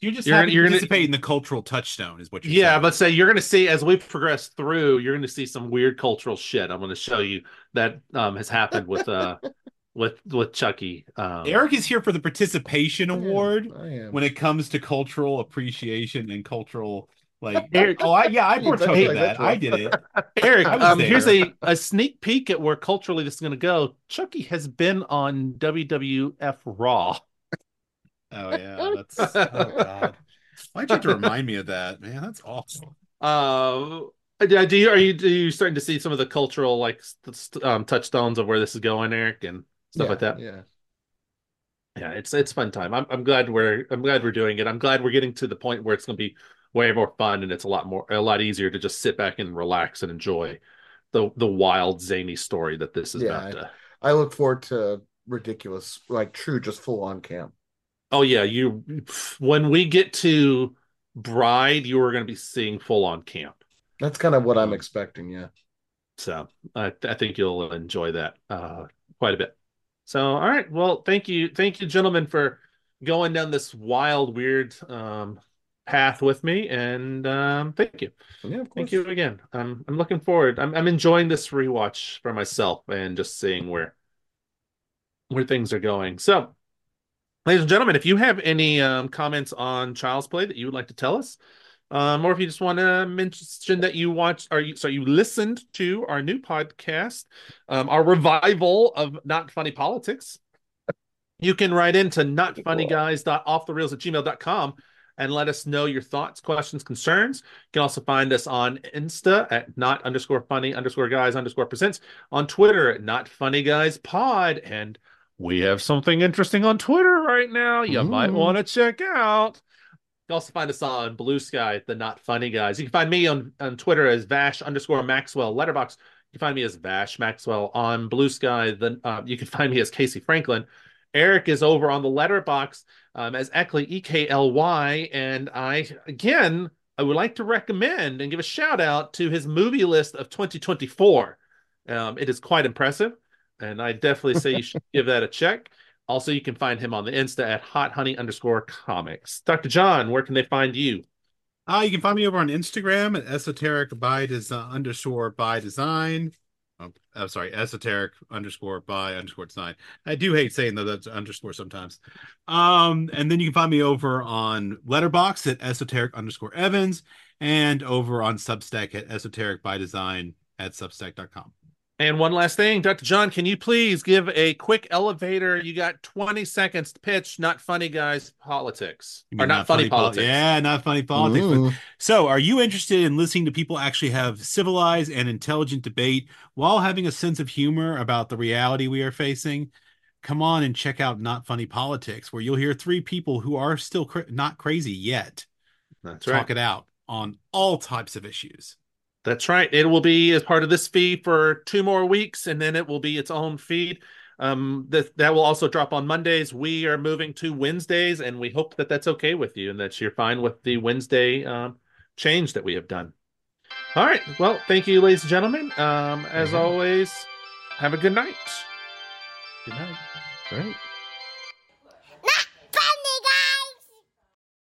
You just You're have gonna- you're gonna- participate in the cultural touchstone, is what you're yeah, saying. but say you're gonna see as we progress through, you're gonna see some weird cultural shit. I'm gonna show you that um has happened with uh (laughs) with with Chucky. Um Eric is here for the participation award I am. when it comes to cultural appreciation and cultural like (laughs) Eric- oh I, yeah I You bet partook you I that. I did it (laughs) Eric, um, here's a, a sneak peek at where culturally this is going to go. Chucky has been on WWF Raw. Oh yeah that's (laughs) oh god why'd you have to remind me of that man that's awful Uh, do do you are you do you starting to see some of the cultural like st- st- um, touchstones of where this is going, Eric, and stuff yeah, like that? Yeah. Yeah, it's it's fun time. I'm I'm glad we're I'm glad we're doing it. I'm glad we're getting to the point where it's going to be way more fun and it's a lot more a lot easier to just sit back and relax and enjoy the the wild zany story that this is Yeah, about to. I look forward to ridiculous, like true, just full on camp. Oh yeah, you when we get to Bride, you are going to be seeing full on camp. That's kind of what I'm Mm. expecting. Yeah. So I, I think you'll enjoy that uh, quite a bit. So all right, well, thank you, thank you, gentlemen, for going down this wild, weird um, path with me, and um, thank you, Yeah, of course. thank you again. I'm I'm looking forward. I'm I'm enjoying this rewatch for myself and just seeing where where things are going. So, ladies and gentlemen, if you have any um, comments on Child's Play that you would like to tell us, um, or if you just want to mention that you watched or you so you listened to our new podcast, um, our revival of Not Funny Politics, you can write into notfunnyguys.offthereels at gmail.com and let us know your thoughts, questions, concerns. You can also find us on Insta at not underscore funny underscore guys underscore presents, on Twitter at not funny guys pod, and we have something interesting on Twitter right now you might want to check out. You can also find us on Blue Sky, the Not Funny Guys. You can find me on, on Twitter as Vash underscore Maxwell Letterbox. You can find me as Vash Maxwell on Blue Sky. Then uh, you can find me as Casey Franklin. Eric is over on the Letterbox um, as Eckley E K L Y, and I again I would like to recommend and give a shout out to his movie list of 2024. Um, it is quite impressive, and I definitely say you should (laughs) give that a check. Also, you can find him on the Insta at hot honey underscore comics. Dr. John, where can they find you? Uh, you can find me over on Instagram at esoteric by design underscore by design. Oh, I'm sorry, esoteric underscore by underscore design. I do hate saying that that's underscore sometimes. Um, and then you can find me over on Letterbox at esoteric underscore Evans and over on Substack at esoteric by design at substack.com. And one last thing, Dr. John, can you please give a quick elevator? You got 20 seconds to pitch Not Funny Guys Politics. You Or mean Not, Funny, pol- Politics. yeah, not funny politics. but- Ooh. So, are you interested in listening to people actually have civilized and intelligent debate while having a sense of humor about the reality we are facing? Come on and check out Not Funny Politics, where you'll hear three people who are still cra- not crazy yet That's talk it out on all types of issues. That's right. It will be as part of this feed for two more weeks, and then it will be its own feed. Um, that that will also drop on Mondays. We are moving to Wednesdays, and we hope that that's okay with you, and that you're fine with the Wednesday um, change that we have done. All right. Well, thank you, ladies and gentlemen. Um, as Mhm. always, have a good night. Good night. Right.